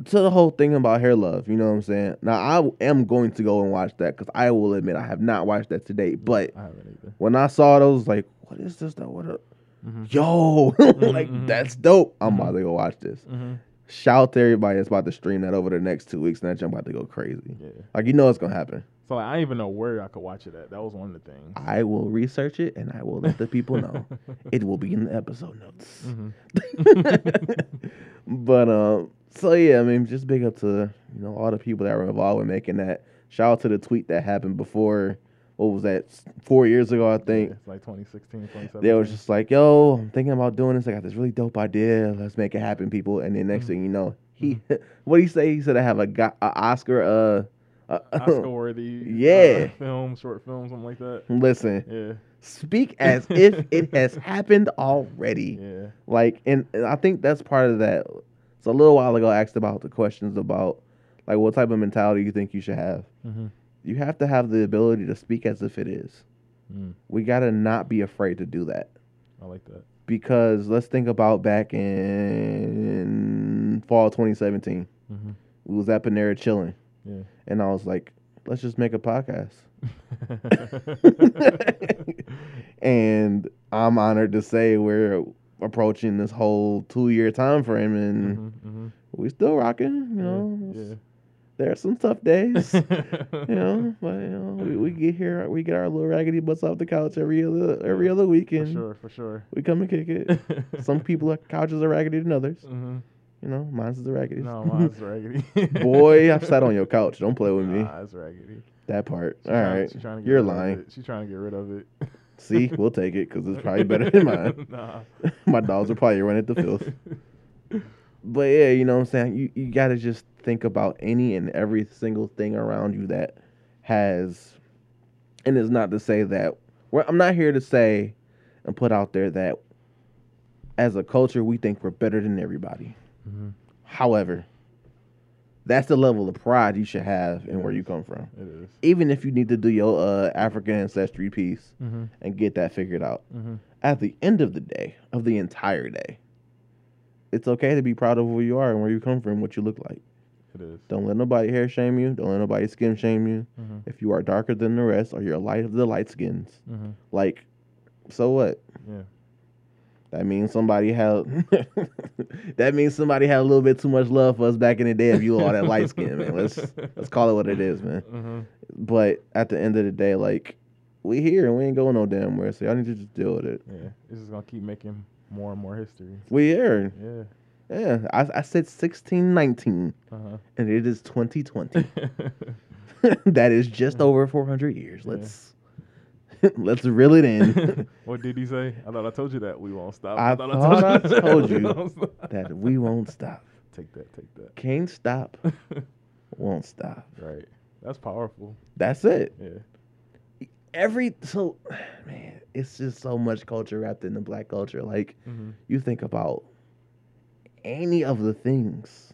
C: to the whole thing about hair love, you know what I'm saying. Now I am going to go and watch that because I will admit I have not watched that today. But
B: I
C: when I saw it, I was like, "What is this? That What a
B: Mhm.
C: yo! like
B: mhm.
C: that's dope. I'm about to go watch this.
B: Mm-hmm.
C: Shout out to everybody that's about to stream that over the next two weeks, and that jump about to go crazy.
B: Yeah.
C: Like you know it's gonna happen.
B: So like, I don't even know where I could watch it at. That was one of the things.
C: I will research it and I will let the people know. it will be in the episode notes.
B: Mhm.
C: but um, so yeah, I mean, just big up to you know all the people that were involved in making that. Shout out to the tweet that happened before. What was that? Four years ago, I think.
B: Yeah, it's like 2016, 2017.
C: They was just like, "Yo, I'm thinking about doing this. I got this really dope idea. Let's make it happen, people." And then next
B: Mhm.
C: thing you know, he what did he say? He said, "I have a, go- a Oscar." Uh, uh
B: Oscar worthy.
C: Yeah.
B: film, short film, something like that.
C: listen,
B: Yeah.
C: speak as if it has happened already.
B: Yeah.
C: Like, and, and I think that's part of that. So a little while ago, I asked about the questions about like what type of mentality you think you should have.
B: Mm-hmm.
C: You have to have the ability to speak as if it is.
B: Mm,
C: We gotta not be afraid to do that
B: I like that.
C: because let's think about back in fall 2017.
B: Mm-hmm.
C: We was at Panera chilling,
B: Yeah.
C: and I was like, let's just make a podcast. and I'm honored to say we're approaching this whole two year time frame, and
B: mm-hmm.
C: we still rocking. You know,
B: Yeah.
C: there are some tough days. you know, but you know, we, we get here, we get our little raggedy butts off the couch every other every other
B: for
C: weekend.
B: sure. For sure.
C: We come and kick it. Some people couches are raggedy than others.
B: Mm-hmm.
C: You know, mine's is the raggedy.
B: No, mine's raggedy.
C: Boy, I've sat on your couch. Don't play with me.
B: Nah, it's raggedy.
C: That part.
B: She
C: All
B: trying-
C: right.
B: she trying to get
C: You're lying.
B: She's trying to get rid of it.
C: See, we'll take it because it's probably better than mine.
B: nah.
C: My dogs are probably running at the filth. But yeah, you know what I'm saying? You you gotta just think about any and every single thing around you that has and it's not to say that well, I'm not here to say and put out there that as a culture we think we're better than everybody.
B: Mhm.
C: However, that's the level of pride you should have in where you come from.
B: It is.
C: Even if you need to do your uh, African ancestry piece
B: Mm-hmm.
C: and get that figured out.
B: Mm-hmm.
C: At the end of the day, of the entire day, it's okay to be proud of who you are and where you come from, what you look like.
B: It is.
C: Don't let nobody hair shame you. Don't let nobody skin shame you.
B: Mm-hmm.
C: If you are darker than the rest or you're a light of the light skins,
B: Mm-hmm.
C: like, so what?
B: Yeah.
C: That means somebody had. that means somebody had a little bit too much love for us back in the day. If you all that light skin, man, let's let's call it what it is, man.
B: Mm-hmm.
C: But at the end of the day, like, we here and we ain't going no damn where. So y'all need to just deal with it.
B: Yeah. It's just gonna keep making more and more history.
C: We here.
B: Yeah.
C: Yeah, I, I said 1619,
B: Uh-huh.
C: and it is 2020. that is just over 400 years. Let's.
B: Yeah.
C: Let's reel it in.
B: what did he say? I thought I told you that we won't stop.
C: I
B: thought
C: thought I told
B: we
C: you
B: won't
C: that we won't stop.
B: Take that. Take that.
C: Can't stop, won't stop.
B: right. That's powerful.
C: That's it.
B: Yeah.
C: Every so man, it's just so much culture wrapped in the black culture. Like
B: Mm-hmm.
C: you think about any of the things,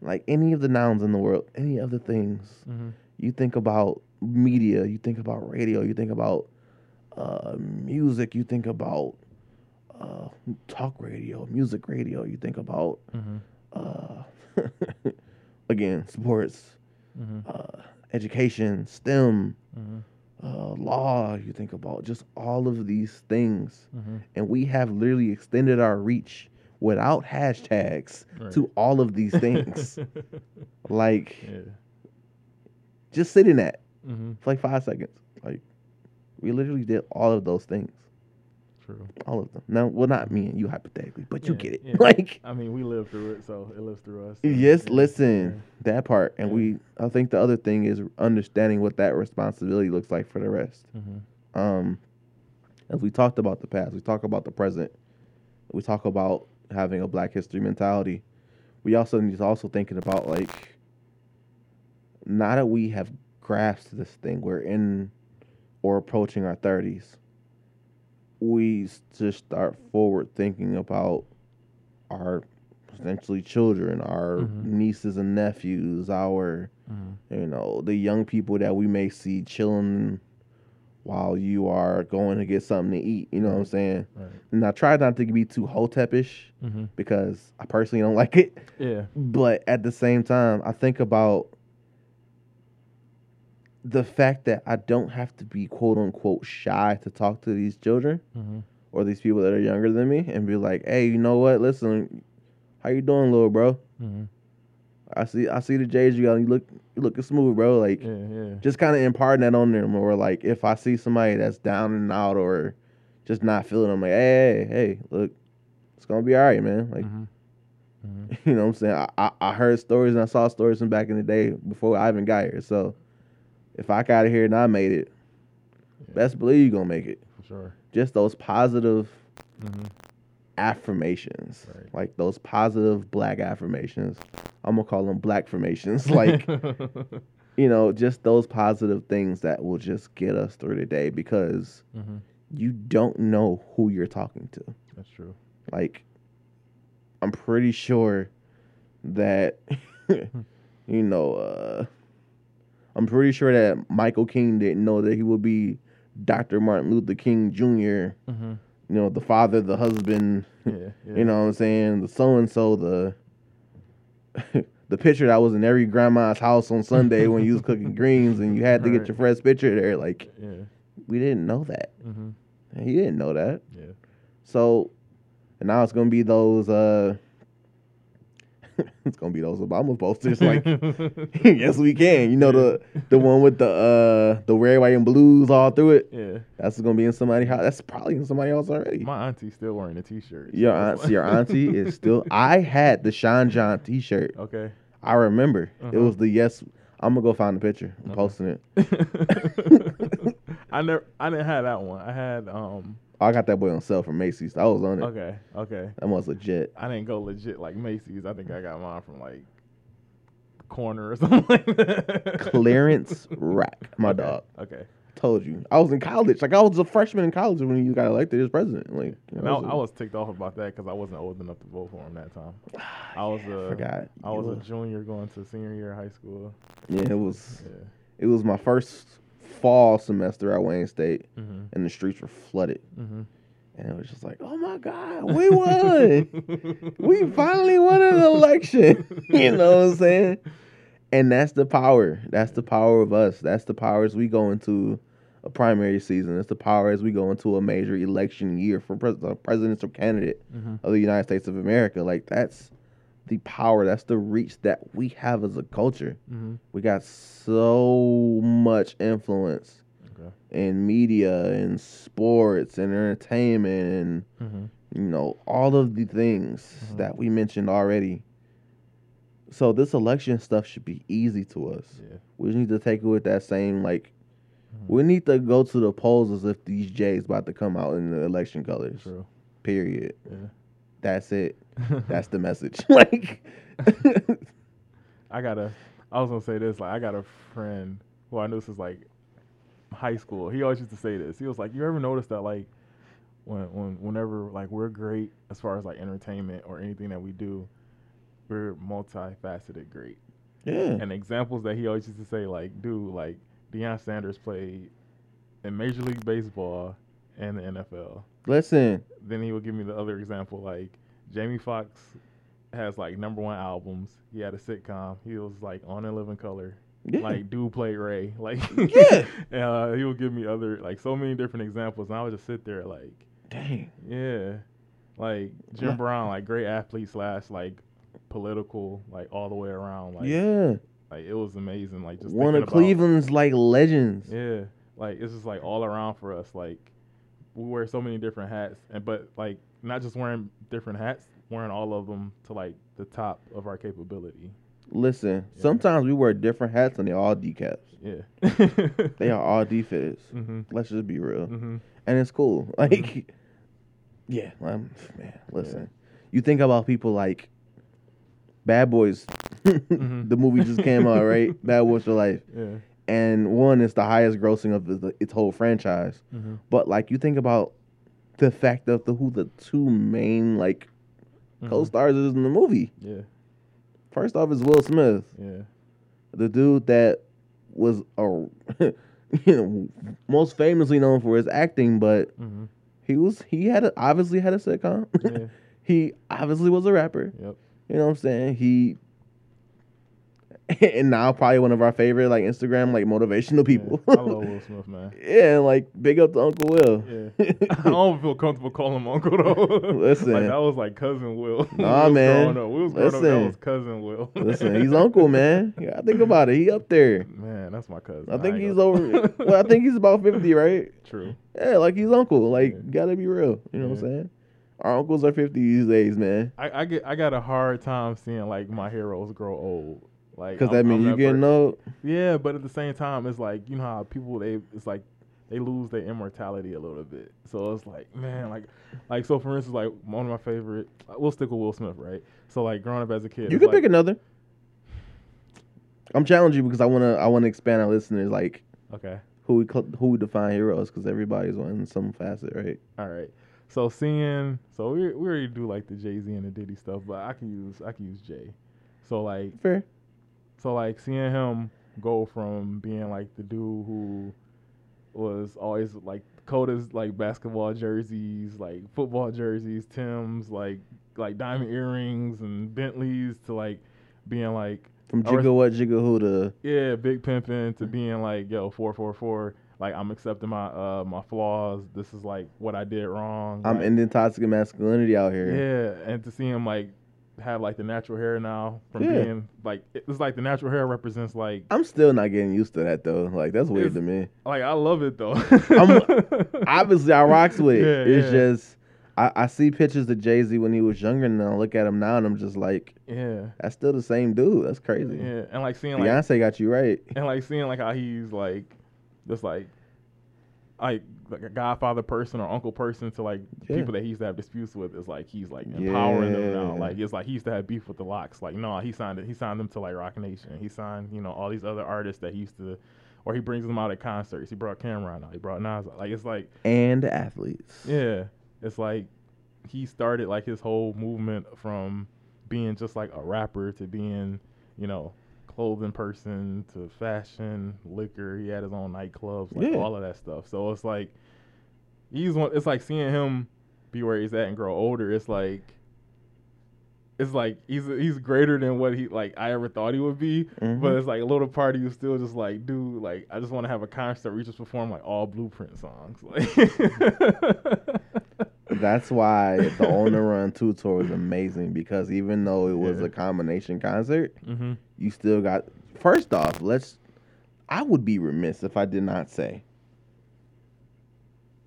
C: like any of the nouns in the world, any of the things.
B: Mm-hmm.
C: you think about media, you think about radio, you think about uh, music, you think about uh, talk radio, music radio, you think about
B: Mm-hmm.
C: uh, again sports,
B: Mm-hmm.
C: uh, education, STEM,
B: Mm-hmm.
C: uh, law. You think about just all of these things,
B: Mm-hmm.
C: and we have literally extended our reach without hashtags
B: Right.
C: to all of these things. like
B: yeah.
C: just sit in that.
B: Mm-hmm.
C: for like five seconds. Like we literally did all of those things,
B: True.
C: all of them. Now, well, not me and you hypothetically, but you get it.
B: yeah.
C: Like
B: I mean, we lived through it, so it lives through us. so,
C: yes,
B: yeah,
C: listen that part, and
B: Yeah.
C: we. I think the other thing is understanding what that responsibility looks like for the rest.
B: Mm-hmm.
C: Um, as we talked about the past, we talk about the present, we talk about having a Black History mentality. We also need to also thinking about like now that we have grasped this thing, we're in or approaching our thirties. We just start forward thinking about our potentially children, our
B: Mhm.
C: nieces and nephews, our
B: Mm-hmm.
C: you know, the young people that we may see chilling while you are going to get something to eat. You know what I'm saying?
B: Right.
C: And I try not to be too hotepish
B: Mm-hmm.
C: because I personally don't like it.
B: Yeah.
C: But at the same time, I think about the fact that I don't have to be quote unquote shy to talk to these children
B: Mm-hmm.
C: or these people that are younger than me and be like, hey, you know what? Listen, how you doing, little bro?
B: Mm-hmm.
C: I see I see the J's you got. You look you looking smooth, bro. Like
B: Yeah. Yeah.
C: just kind of imparting that on them, or like if I see somebody that's down and out or just not feeling, I'm like, hey, hey, hey, look, it's gonna be all right, man. Like,
B: mm-hmm. Mm-hmm.
C: you know what I'm saying? I, I, I heard stories and I saw stories from back in the day before I even got here. So if I got here and I made it,
B: Yeah.
C: best believe you're gonna make it.
B: For sure.
C: Just those positive
B: Mm-hmm.
C: affirmations,
B: Right.
C: like those positive black affirmations. I'm gonna call them black formations, like. you know, just those positive things that will just get us through the day because
B: mm-hmm.
C: you don't know who you're talking to.
B: That's true.
C: Like, I'm pretty sure that, you know, uh, I'm pretty sure that Michael King didn't know that he would be Dr. Martin Luther King Jr.,
B: Mm-hmm.
C: you know, the father, the husband,
B: Yeah. yeah.
C: you know what I'm saying, the so and so, the. The picture that was in every grandma's house on Sunday when you was cooking greens and you had to get your fresh picture there. Like,
B: Yeah.
C: we didn't know that.
B: Mm-hmm.
C: He didn't know that.
B: Yeah.
C: So, and now it's gonna be those. uh It's gonna be those Obama posters. Like, yes, we can. You know the the one with the uh the red, white, and blues all through it.
B: yeah.
C: That's gonna be in somebody house. That's probably in somebody else already.
B: My auntie's still wearing a T-shirt.
C: Your
B: so
C: aunt, your auntie is still. I had the Sean John T-shirt.
B: okay.
C: I remember it
B: Uh-huh.
C: was the yes. I'm gonna go find the picture. I'm
B: Okay.
C: posting it.
B: I never, I didn't have that one. I had, um, Oh,
C: I got that boy on sale from Macy's. I was on it.
B: okay, okay.
C: That was legit.
B: I didn't go legit like Macy's. I think I got mine from like corner or something like that.
C: Clearance rack, my
B: Okay,
C: dog.
B: Okay.
C: Told you. I was in college. Like I was a freshman in college when you got elected as president. Like
B: And I, I was ticked off about that because I wasn't old enough to vote for him that time. I was a,
C: forgot.
B: I
C: You
B: was a junior going to senior year of high school.
C: Yeah, it was.
B: Yeah.
C: It was my first fall semester at Wayne State,
B: Mhm.
C: and the streets were flooded.
B: Mhm.
C: And it was just like, oh my God, we won. we finally won an election. you know what I'm saying? And that's the power. That's the power of us. That's the power as we go into a primary season. It's the power as we go into a major election year for pres- a presidential candidate
B: Mhm.
C: of the United States of America. Like that's the power. That's the reach that we have as a culture.
B: Mhm.
C: We got so much influence
B: Okay.
C: in media and sports and entertainment and
B: Mhm.
C: you know all of the things
B: Mhm.
C: that we mentioned already so this election stuff should be easy to us
B: Yeah.
C: we just need to take it with that same like
B: Mhm.
C: we need to go to the polls as if these jays about to come out in the election colors
B: True.
C: period
B: Yeah.
C: That's it that's the message like
B: I got a. I was gonna say this. Like, I got a friend who I knew since like high school. He always used to say this. He was like, "You ever notice that like when when whenever like we're great as far as like entertainment or anything that we do, we're multifaceted great."
C: yeah
B: And examples that he always used to say, like, dude, like Deion Sanders played in Major League Baseball and the NFL.
C: listen
B: Then he would give me the other example, like Jamie Foxx has like number one albums. He had a sitcom. He was like on in Living Color.
C: yeah
B: Like dude played Ray. Like
C: Yeah.
B: and, uh, he would give me other like so many different examples, and I would just sit there like,
C: dang
B: yeah, like Jim. Brown, like great athlete slash like political, like all the way around. Like
C: yeah
B: like it was amazing. Like just
C: one of
B: about-
C: cleveland's like legends
B: Yeah, like it's just like all around for us. Like we wear so many different hats, and but like not just wearing different hats, wearing all of them to like the top of our capability.
C: Listen,
B: Yeah.
C: sometimes we wear different hats and they're all decaps.
B: Yeah,
C: They are all defits.
B: Mhm.
C: Let's just be real.
B: Mhm.
C: And it's cool. Like, yeah, um, man, listen. You think about people like Bad Boys.
B: Mhm.
C: the movie just came out, right? Bad Boys for Life.
B: Yeah.
C: And one is the highest grossing of the, its whole franchise.
B: Mhm.
C: But, like, you think about the fact of the who the two main, like,
B: Mhm.
C: co stars is in the movie.
B: Yeah.
C: First off is Will Smith.
B: Yeah.
C: the dude that was a you know most famously known for his acting, but
B: Mhm.
C: he was he had a, obviously had a sitcom.
B: Yeah.
C: he obviously was a rapper.
B: Yep.
C: You know what I'm saying? He and now probably one of our favorite like Instagram like motivational people.
B: Yeah. I love Will Smith, man.
C: yeah, like big up to Uncle Will.
B: Yeah. I don't feel comfortable calling him uncle though.
C: Listen.
B: like that was like cousin Will.
C: Nah,
B: We was
C: man.
B: Growing up. We was growing up,
C: Listen.
B: that was cousin Will.
C: Listen, he's Uncle man. Yeah, I think about it. He up there.
B: Man, that's my cousin.
C: I think
B: ain't
C: he's
B: gonna-
C: over. well, I think he's about fifty, right?
B: True.
C: Yeah, like he's uncle. Like,
B: Yeah.
C: gotta be real. You know what I'm saying? Our uncles are 50 these days, man.
B: I, I get I got a hard time seeing like my heroes grow old. Like
C: Because that means you getting
B: per-
C: old.
B: Yeah, but at the same time, it's like you know how people they it's like they lose their immortality a little bit. So it's like man, like like so for instance, like one of my favorite. We'll stick with Will Smith, right? So like growing up as a kid,
C: You can
B: like,
C: pick another. I'm challenging you because I wanna I wanna expand our listeners like
B: Okay,
C: who we cl- who we define heroes because everybody's on some facet, right?
B: all right. So seeing, so we we already do like the Jay Z and the Diddy stuff, but I can use I can use Jay. So like
C: Fair.
B: So like seeing him go from being like the dude who was always like coldest like basketball jerseys, like football jerseys, Timbs, like like diamond earrings and Bentleys to like being like
C: From Jigga what Jigga who to
B: yeah, big pimping to being like yo four four four. Like I'm accepting my uh my flaws. This is like what I did wrong.
C: I'm
B: like,
C: ending toxic masculinity out here.
B: yeah, and to see him like have like the natural hair now from
C: Yeah.
B: being like it's like the natural hair represents like
C: I'm still not getting used to that though. Like that's weird to me.
B: Like I love it though.
C: Obviously, I rocks with it.
B: Yeah,
C: it's
B: yeah.
C: just I, I see pictures of Jay Z when he was younger, and I look at him now, and I'm just like,
B: yeah,
C: that's still the same dude. That's crazy.
B: yeah, and like seeing like
C: Beyonce got you right.
B: and like seeing like how he's like just like like like a godfather person or uncle person to like
C: Yeah.
B: people that he used to have disputes with is like he's like empowering them now. Like it's like he used to have beef with the LOX. Like no, he signed it. He signed them to like Roc Nation. He signed you know all these other artists that he used to, or he brings them out at concerts. He brought Cam'ron out. He brought Nas. out. Like it's like
C: And athletes.
B: yeah, it's like he started like his whole movement from being just like a rapper to being, you know, clothing person to fashion, liquor. He had his own nightclubs, like
C: Yeah.
B: all of that stuff. So it's like he's one. It's like seeing him be where he's at and grow older. It's like. It's like he's he's greater than what he like I ever thought he would be,
C: Mhm.
B: but it's like a little part of you still just like, dude, like I just want to have a concert where we just perform like all Blueprint songs, like.
C: That's why the On the Run 2 tour was amazing because even though it was
B: Yeah.
C: a combination concert,
B: hmm
C: you still got. First off, let's. I would be remiss if I did not say.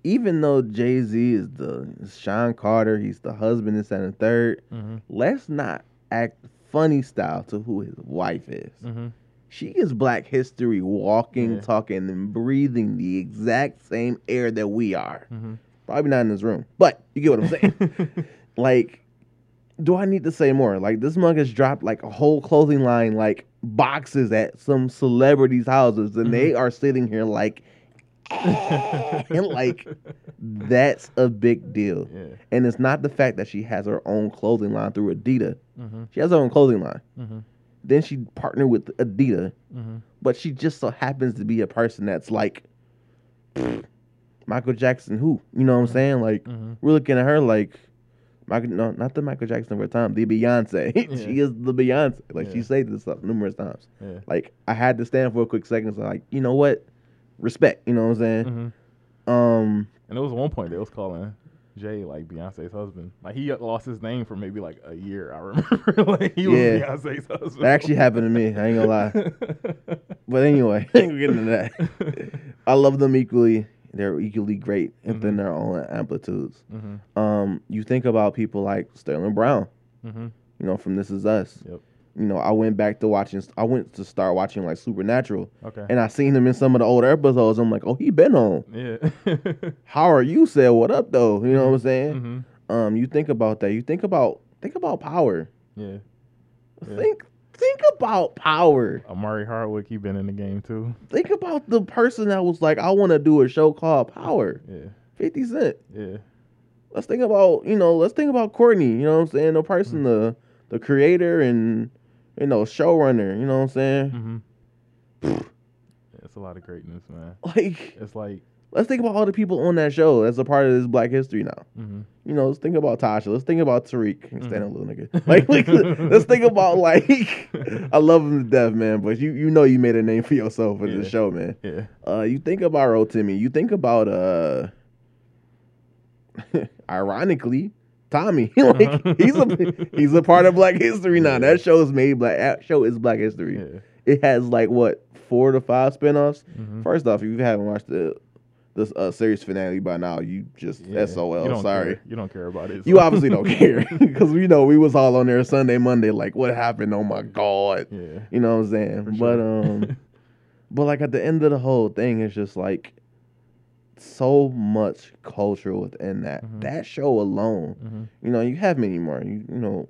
C: Even though Jay Z is the is Shawn Carter, he's the husband and and third.
B: hmm
C: Let's not act funny style to who his wife is.
B: hmm
C: She is Black History, walking,
B: Yeah.
C: talking, and breathing the exact same air that we are.
B: hmm
C: Probably not in this room, but you get what I'm saying. like, do I need to say more? Like, this mug has dropped like a whole clothing line, like boxes at some celebrities' houses, and they are sitting here like, and like, that's a big deal.
B: yeah.
C: And it's not the fact that she has her own clothing line through Adidas.
B: hmm
C: She has her own clothing line.
B: hmm
C: Then she partnered with Adidas,
B: hmm
C: but she just so happens to be a person that's like Michael Jackson. Who you know what I'm saying? Like
B: hmm
C: we're looking at her like Michael. No, not the Michael Jackson of her time. The Beyonce. she
B: Yeah.
C: is the Beyonce. Like she said this stuff numerous times.
B: Yeah.
C: Like I had to stand for a quick second. So like you know what? Respect. You know what I'm saying?
B: hmm
C: Um.
B: And there was one point they was calling Jay like Beyonce's husband. Like he lost his name for maybe like a year. I remember. like he was
C: Yeah.
B: Beyonce's husband.
C: That actually happened to me. I ain't gonna lie. But anyway, we're getting into that. I love them equally. They're equally great within
B: Mhm.
C: their own amplitudes.
B: hmm
C: Um, you think about people like Sterling Brown,
B: hmm
C: you know, from This Is Us.
B: Yep.
C: You know, I went back to watching. I went to start watching like Supernatural,
B: Okay.
C: and I seen him in some of the older episodes. I'm like, oh, he been on.
B: yeah.
C: How are you? Said what up though? You know what I'm saying?
B: hmm
C: Um, you think about that. You think about think about power.
B: Yeah. Yeah.
C: Think think about power.
B: Omari Hardwick, he been in the game too.
C: Think about the person that was like, I want to do a show called Power.
B: Yeah.
C: Fifty Cent.
B: Yeah.
C: Let's think about you know. Let's think about Courtney. You know what I'm saying? The person, the the creator and you know showrunner. You know what I'm saying?
B: Mm-hmm. Yeah, it's a lot of greatness, man.
C: Like,
B: It's like,
C: let's think about all the people on that show as a part of this Black History now.
B: hmm
C: You know, let's think about Tasha. Let's think about Tariq. Stand
B: Mhm.
C: up, little nigga. Like, like, let's think about like. I love him to death, man. But you you know you made a name for yourself with
B: Yeah.
C: the show, man.
B: yeah.
C: Uh, you think about Rotimi. You think about uh, ironically, Tommy. like he's a he's a part of Black History now.
B: Yeah.
C: That show is made black. That show is Black History.
B: Yeah.
C: It has like what four to five spinoffs.
B: Mhm.
C: First off, if you haven't watched the this uh, series finale by now, you just
B: Yeah.
C: SOL.
B: You
C: Sorry.
B: care. You don't care about it.
C: You obviously don't care because we know we was all on there Sunday, Monday, like what happened? Oh my god,
B: Yeah.
C: you know what I'm saying?
B: For
C: But
B: sure.
C: um, but like at the end of the whole thing, it's just like so much culture within that.
B: Mhm.
C: That show alone,
B: hmm
C: you know, you have many more. You, you know,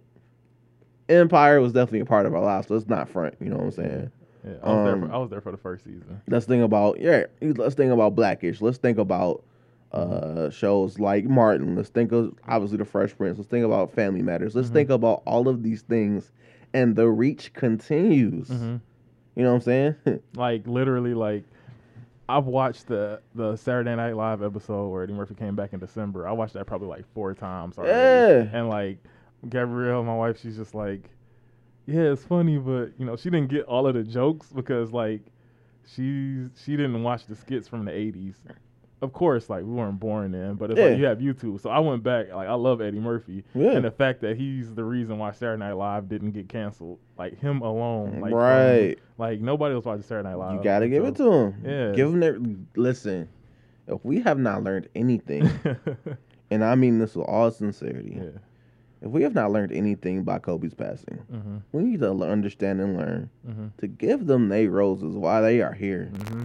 C: Empire was definitely a part of our lives. So let's not front. You know what I'm saying?
B: Yeah. I was there.
C: Um,
B: For, I was there for the first season.
C: Let's think about yeah. Let's think about Blackish. Let's think about uh shows like Martin. Let's think of obviously the Fresh Prince. Let's think about Family Matters. Let's
B: Mhm.
C: think about all of these things, and the reach continues.
B: hmm
C: You know what I'm saying?
B: Like literally, like I've watched the the Saturday Night Live episode where Eddie Murphy came back in December. I watched that probably like four times already.
C: Yeah.
B: And like Gabrielle, my wife, she's just like, yeah, it's funny, but you know, she didn't get all of the jokes because like she she didn't watch the skits from the '80s. Of course, like we weren't born then, but it's
C: Yeah.
B: like you have YouTube. So I went back. Like I love Eddie Murphy,
C: Yeah.
B: and the fact that he's the reason why Saturday Night Live didn't get canceled. Like him alone, like from-
C: right.
B: like nobody was watching Saturday Night Live.
C: You gotta give it to him.
B: Yeah.
C: Give him their listen. If we have not learned anything, and I mean this with all sincerity.
B: Yeah.
C: If we have not learned anything by Kobe's passing,
B: Mm-hmm.
C: we need to understand and learn
B: Mm-hmm.
C: to give them they roses while they are here.
B: Mm-hmm.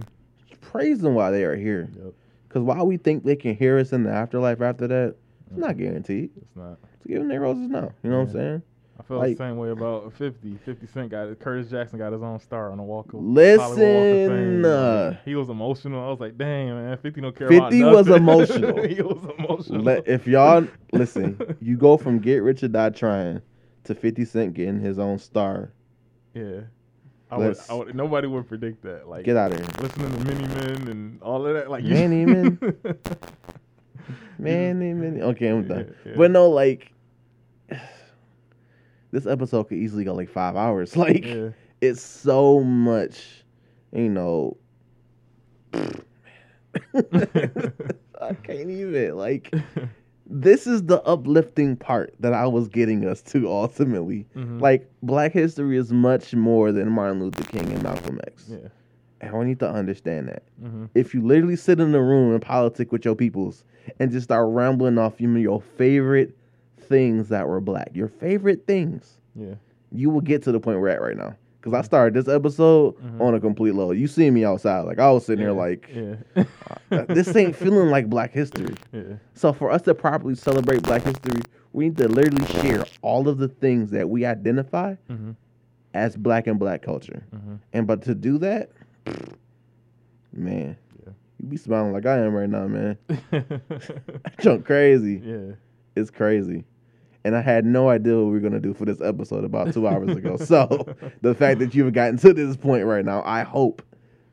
C: Praise them while they are here.
B: Yep.
C: Because while we think they can hear us in the afterlife after that, it's not guaranteed.
B: It's not.
C: So give them their roses now. You know what I'm saying?
B: I feel
C: Like-
B: the same way about 50. 50 Cent got Curtis Jackson got his own star on the Walk of Walk
C: Listen, uh,
B: he was emotional. I was like, damn, man, 50 don't care
C: 50
B: about
C: was emotional.
B: he was emotional.
C: Let, if y'all listen, you go from Get Rich or Die Trying to 50 Cent getting his own star.
B: yeah. I would, I would, nobody would predict that. Like
C: Get out of here.
B: listening to Many Men and all of that. Like
C: Many Men? Man, man, man. Okay, I'm done.
B: Yeah, yeah.
C: But no, like, this episode could easily go like five hours. Like,
B: yeah.
C: it's so much, you know. I can't even. Like, this is the uplifting part that I was getting us to ultimately.
B: Mhm.
C: Like, Black history is much more than Martin Luther King and Malcolm X.
B: yeah.
C: And we need to understand that.
B: hmm
C: If you literally sit in a room and politic with your peoples and just start rambling off you your favorite things that were black, your favorite things,
B: Yeah.
C: you will get to the point we're at right now. Because I started this episode
B: Mhm.
C: on a complete low. You see me outside, like I was sitting
B: yeah.
C: here, like
B: yeah.
C: uh, this ain't feeling like Black history.
B: yeah.
C: So for us to properly celebrate Black history, we need to literally share all of the things that we identify
B: hmm
C: as Black and Black culture.
B: hmm
C: And but to do that, man, you be smiling like I am right now, man. Junk crazy.
B: yeah.
C: It's crazy. And I had no idea what we were gonna do for this episode about two hours ago. So the fact that you've gotten to this point right now, I hope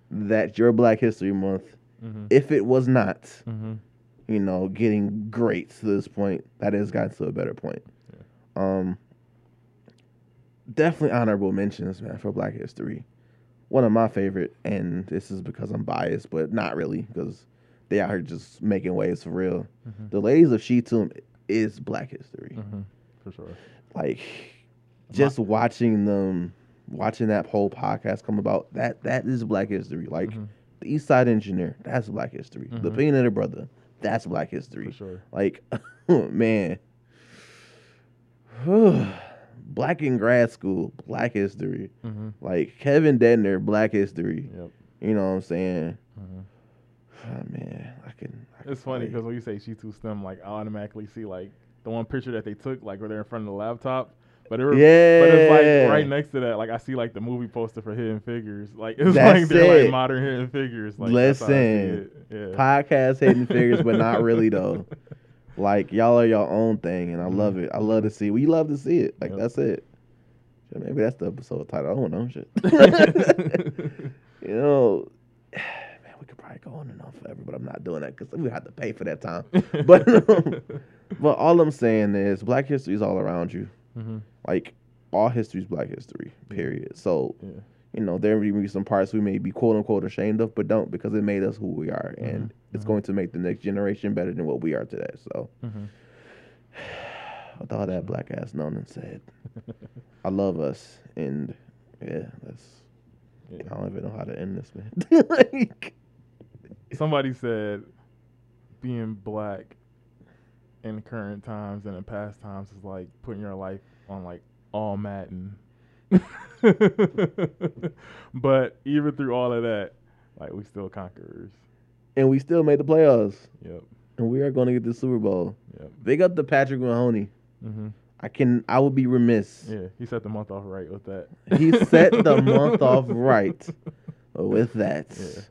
C: that your Black History Month,
B: hmm
C: if it was not,
B: hmm
C: you know, getting great to this point, that has gotten to a better point. Um definitely honorable mentions, man, for Black History. One of my favorite, and this is because I'm biased, but not really, because they out here just making waves for real.
B: Mhm.
C: The Ladies of Sheetum is Black History.
B: Hmm For sure.
C: Like just watching them watching that whole podcast come about, that that is Black History. Like
B: Mhm.
C: the East Side Engineer, that's Black History. The
B: Mhm.
C: Peanut Brother, that's Black History.
B: For sure.
C: Like, man. Black in grad school, Black history.
B: hmm
C: Like Kevin Dedner, Black history.
B: Yep.
C: You know what I'm saying? Oh, man, I can. I can
B: It's funny because when you say she too STEM, like I automatically see like the one picture that they took, like where they're in front of the laptop. But it, was- but it's like right next to that, like I see like the movie poster for Hidden Figures. Like it's
C: That's
B: like they're
C: it.
B: like modern Hidden Figures. Like, that's how I see
C: Listen,
B: yeah.
C: podcast hidden figures, but not really though. Like y'all are your own thing, and I love
B: Mhm.
C: it. I love to see. We love to see it. Like
B: Yep.
C: that's it. Maybe that's the episode title. I don't know shit. you know, man, we could probably go on and on forever, but I'm not doing that because we have to pay for that time. But but all I'm saying is, Black history is all around you.
B: hmm
C: Like all history is Black history. Period. So
B: yeah.
C: you know, there may be some parts we may be quote unquote ashamed of, but don't because it made us who we are, and
B: Mhm,
C: it's
B: mhm.
C: going to make the next generation better than what we are today. So,
B: hmm
C: with all that black ass known and said, I love us, and yeah, that's
B: yeah.
C: I don't even know how to end this, man. like,
B: Somebody said being black in current times and in past times is like putting your life on like all Madden. but even through all of that, like we still conquerors.
C: and we still made the playoffs,
B: Yep.
C: and we are going to get the Super Bowl.
B: Yep.
C: Big up to Patrick Mahoney.
B: hmm
C: I can, I would be remiss.
B: Yeah. He set the month off right with that.
C: He set the month off right with that.
B: Yeah.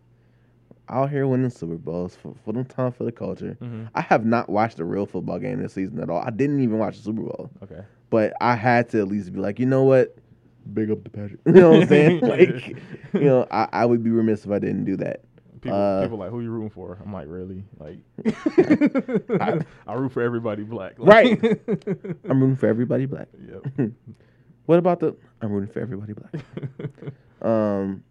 C: Out here winning Super Bowls for, for them time for the culture.
B: hmm
C: I have not watched a real football game this season at all. I didn't even watch the Super Bowl,
B: Okay.
C: but I had to at least be like, you know what? Big up to Patrick. You know what I'm saying? like, you know, I, I would be remiss if I didn't do that.
B: People,
C: Uh,
B: people like, who you rooting for? I'm like, really? Like,
C: I-
B: I root for everybody black.
C: Right. I'm rooting for everybody black.
B: yep.
C: What about the? I'm rooting for everybody black. Um,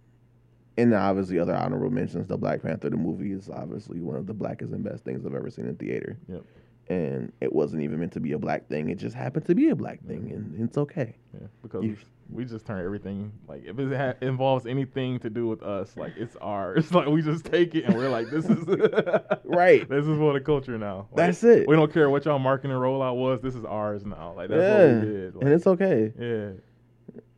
C: and obviously other honorable mentions. The Black Panther, the movie, is obviously one of the blackest and best things I've ever seen in theater.
B: Yep.
C: and it wasn't even meant to be a black thing. It just happened to be a black thing, mm-hmm. and it's okay.
B: Yeah, because
C: You-
B: we just turn everything like if it ha- involves anything to do with us, like it's ours. Like we just take it and we're like, this is
C: Right.
B: This is for the culture now. Like,
C: That's it.
B: We don't care what y'all marketing rollout was. This is ours now. Like that's
C: yeah,
B: what we did. Like,
C: and it's okay.
B: yeah.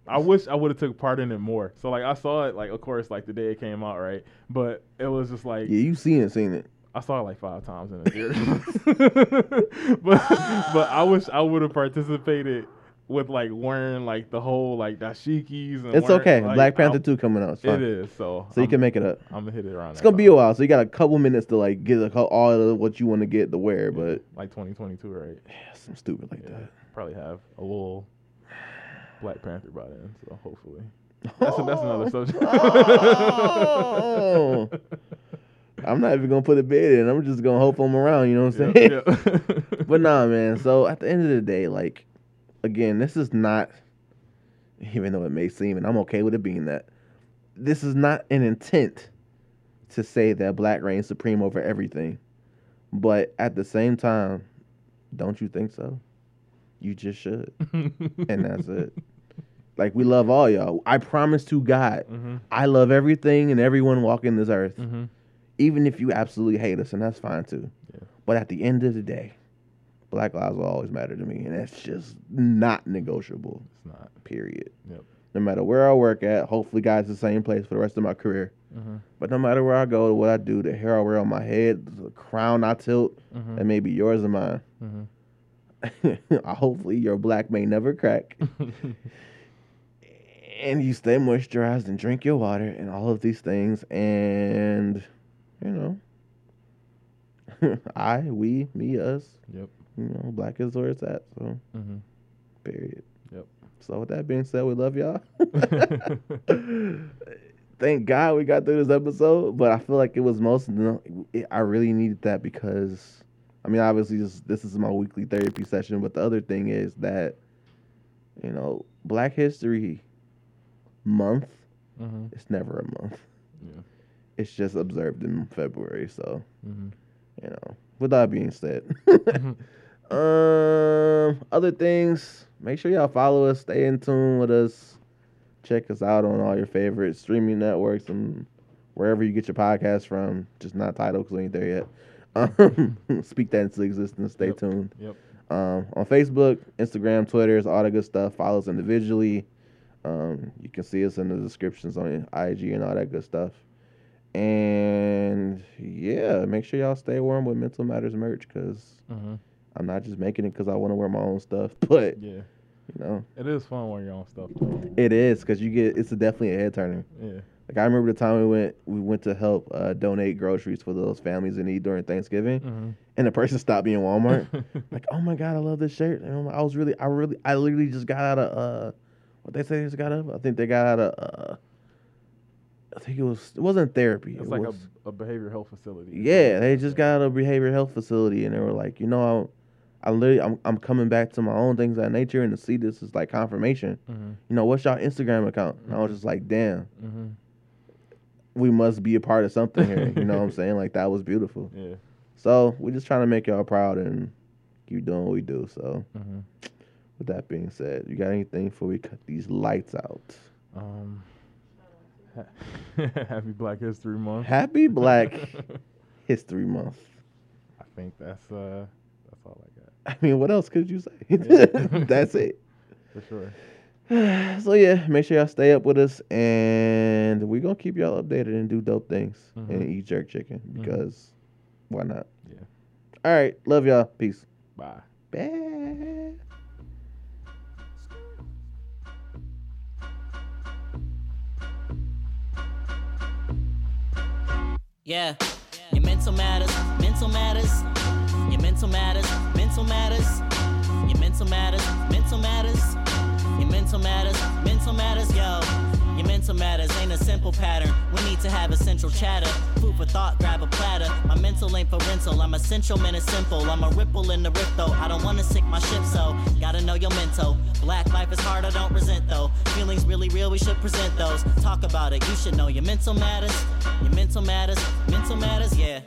B: I wish I would have took part in it more. So like I saw it like of course like the day it came out, right? But it was just like
C: Yeah, you seen it, seen it.
B: I saw it like five times in the theater. but but I wish I would have participated with like wearing like the whole like dashikis and
C: It's
B: wearing,
C: okay.
B: like,
C: Black Panther
B: I'm-
C: two coming out.
B: It is. So
C: So you
B: I'm,
C: can make it up.
B: I'm gonna hit it around.
C: It's gonna be a while, so you got a couple minutes to like get a, all of what you want to get to wear, but
B: like 2022, right?
C: yeah, some stupid like
B: Yeah.
C: that.
B: Probably have a little Black Panther by then. So hopefully. That's, a, that's another oh. subject.
C: Oh. I'm not even gonna put a bid in. I'm just gonna hope I'm around. You know what I'm
B: Yeah,
C: saying?
B: yeah.
C: but nah, man. So at the end of the day, like, again, this is not, even though it may seem, and I'm okay with it being that, this is not an intent to say that black reigns supreme over everything. But at the same time, don't you think so? You just should. And that's it. Like, we love all y'all. I promise to God,
B: Mhm,
C: I love everything and everyone walking this earth
B: mhm.
C: even if you absolutely hate us, and that's fine too.
B: Yeah.
C: But at the end of the day, Black lives will always matter to me, and that's just not negotiable.
B: It's not.
C: Period.
B: Yep.
C: No matter where I work at, hopefully, God's the same place for the rest of my career.
B: Mhm,
C: But no matter where I go, to what I do, the hair I wear on my head, the crown I tilt, that may be yours or mine. hopefully, your black may never crack, and you stay moisturized and drink your water and all of these things, and you know. I, we, me, us.
B: Yep.
C: You know, black is where it's at. So,
B: Mhm.
C: period.
B: Yep.
C: So, with that being said, we love y'all. Thank God we got through this episode, but I feel like it was most. I really needed that because, I mean, obviously, this, this is my weekly therapy session, but the other thing is that, you know, Black History Month
B: Mhm.
C: is never a month.
B: Yeah.
C: It's just observed in February. So,
B: Mhm.
C: you know, with that being said,
B: Mhm.
C: um, other things, make sure y'all follow us, stay in tune with us, check us out on all your favorite streaming networks and wherever you get your podcast from. Just not title because we ain't there yet. Speak that into existence. Stay
B: Yep.
C: tuned.
B: Yep.
C: Um, on Facebook, Instagram, Twitter, all that good stuff. Follow us individually. Um, you can see us in the descriptions on IG and all that good stuff. And yeah, make sure y'all stay warm with Mental Matters merch because
B: Mhm.
C: I'm not just making it because I want to wear my own stuff, but
B: Yeah.
C: you know,
B: It is fun wearing your own stuff. Though.
C: it is because you get it's a definitely a head turner.
B: Yeah.
C: Like I remember the time we went we went to help uh, donate groceries for those families in need during Thanksgiving,
B: Mhm.
C: and the person stopped me in Walmart. like, oh my god, I love this shirt. And I was really, I really, I literally just got out of uh, what they say they just got out of. I think they got out of uh, I think it was it wasn't therapy.
B: It's
C: it
B: like
C: was,
B: a, a behavior health facility.
C: yeah, they just got out of a behavioral health facility, and they were like, you know, I, I literally, I'm, I'm coming back to my own things that nature, and to see this is like confirmation.
B: Mm-hmm.
C: You know, what's y'all Instagram account? And I was just like, damn,
B: Mm-hmm.
C: We must be a part of something here. you know what I'm saying? Like that was beautiful.
B: Yeah.
C: So we're just trying to make y'all proud and keep doing what we do. So.
B: Mm-hmm.
C: With that being said, you got anything before we cut these lights out?
B: Um. Happy Black History Month.
C: Happy Black History Month.
B: I think that's uh that's all I got
C: I mean, what else could you say? That's it.
B: for sure.
C: So yeah, make sure y'all stay up with us, and we're gonna keep y'all updated and do dope things
B: Mhm.
C: and eat jerk chicken because why not?
B: Yeah.
C: All right, love y'all. Peace.
B: Bye.
C: Bye.
A: Yeah, your mental matters, mental matters, your mental matters, mental matters, your mental matters, mental matters, your mental matters, mental matters, yo. Your mental matters ain't a simple pattern. We need to have a central chatter. Food for thought, grab a platter. My mental ain't for rental. I'm essential, man, it's simple. I'm a ripple in the rift, though. I don't wanna sink my ship, so gotta know your mental. Black life is hard, I don't resent, though. Feelings really real, we should present those. Talk about it, you should know your mental matters. Your mental matters, mental matters, yeah.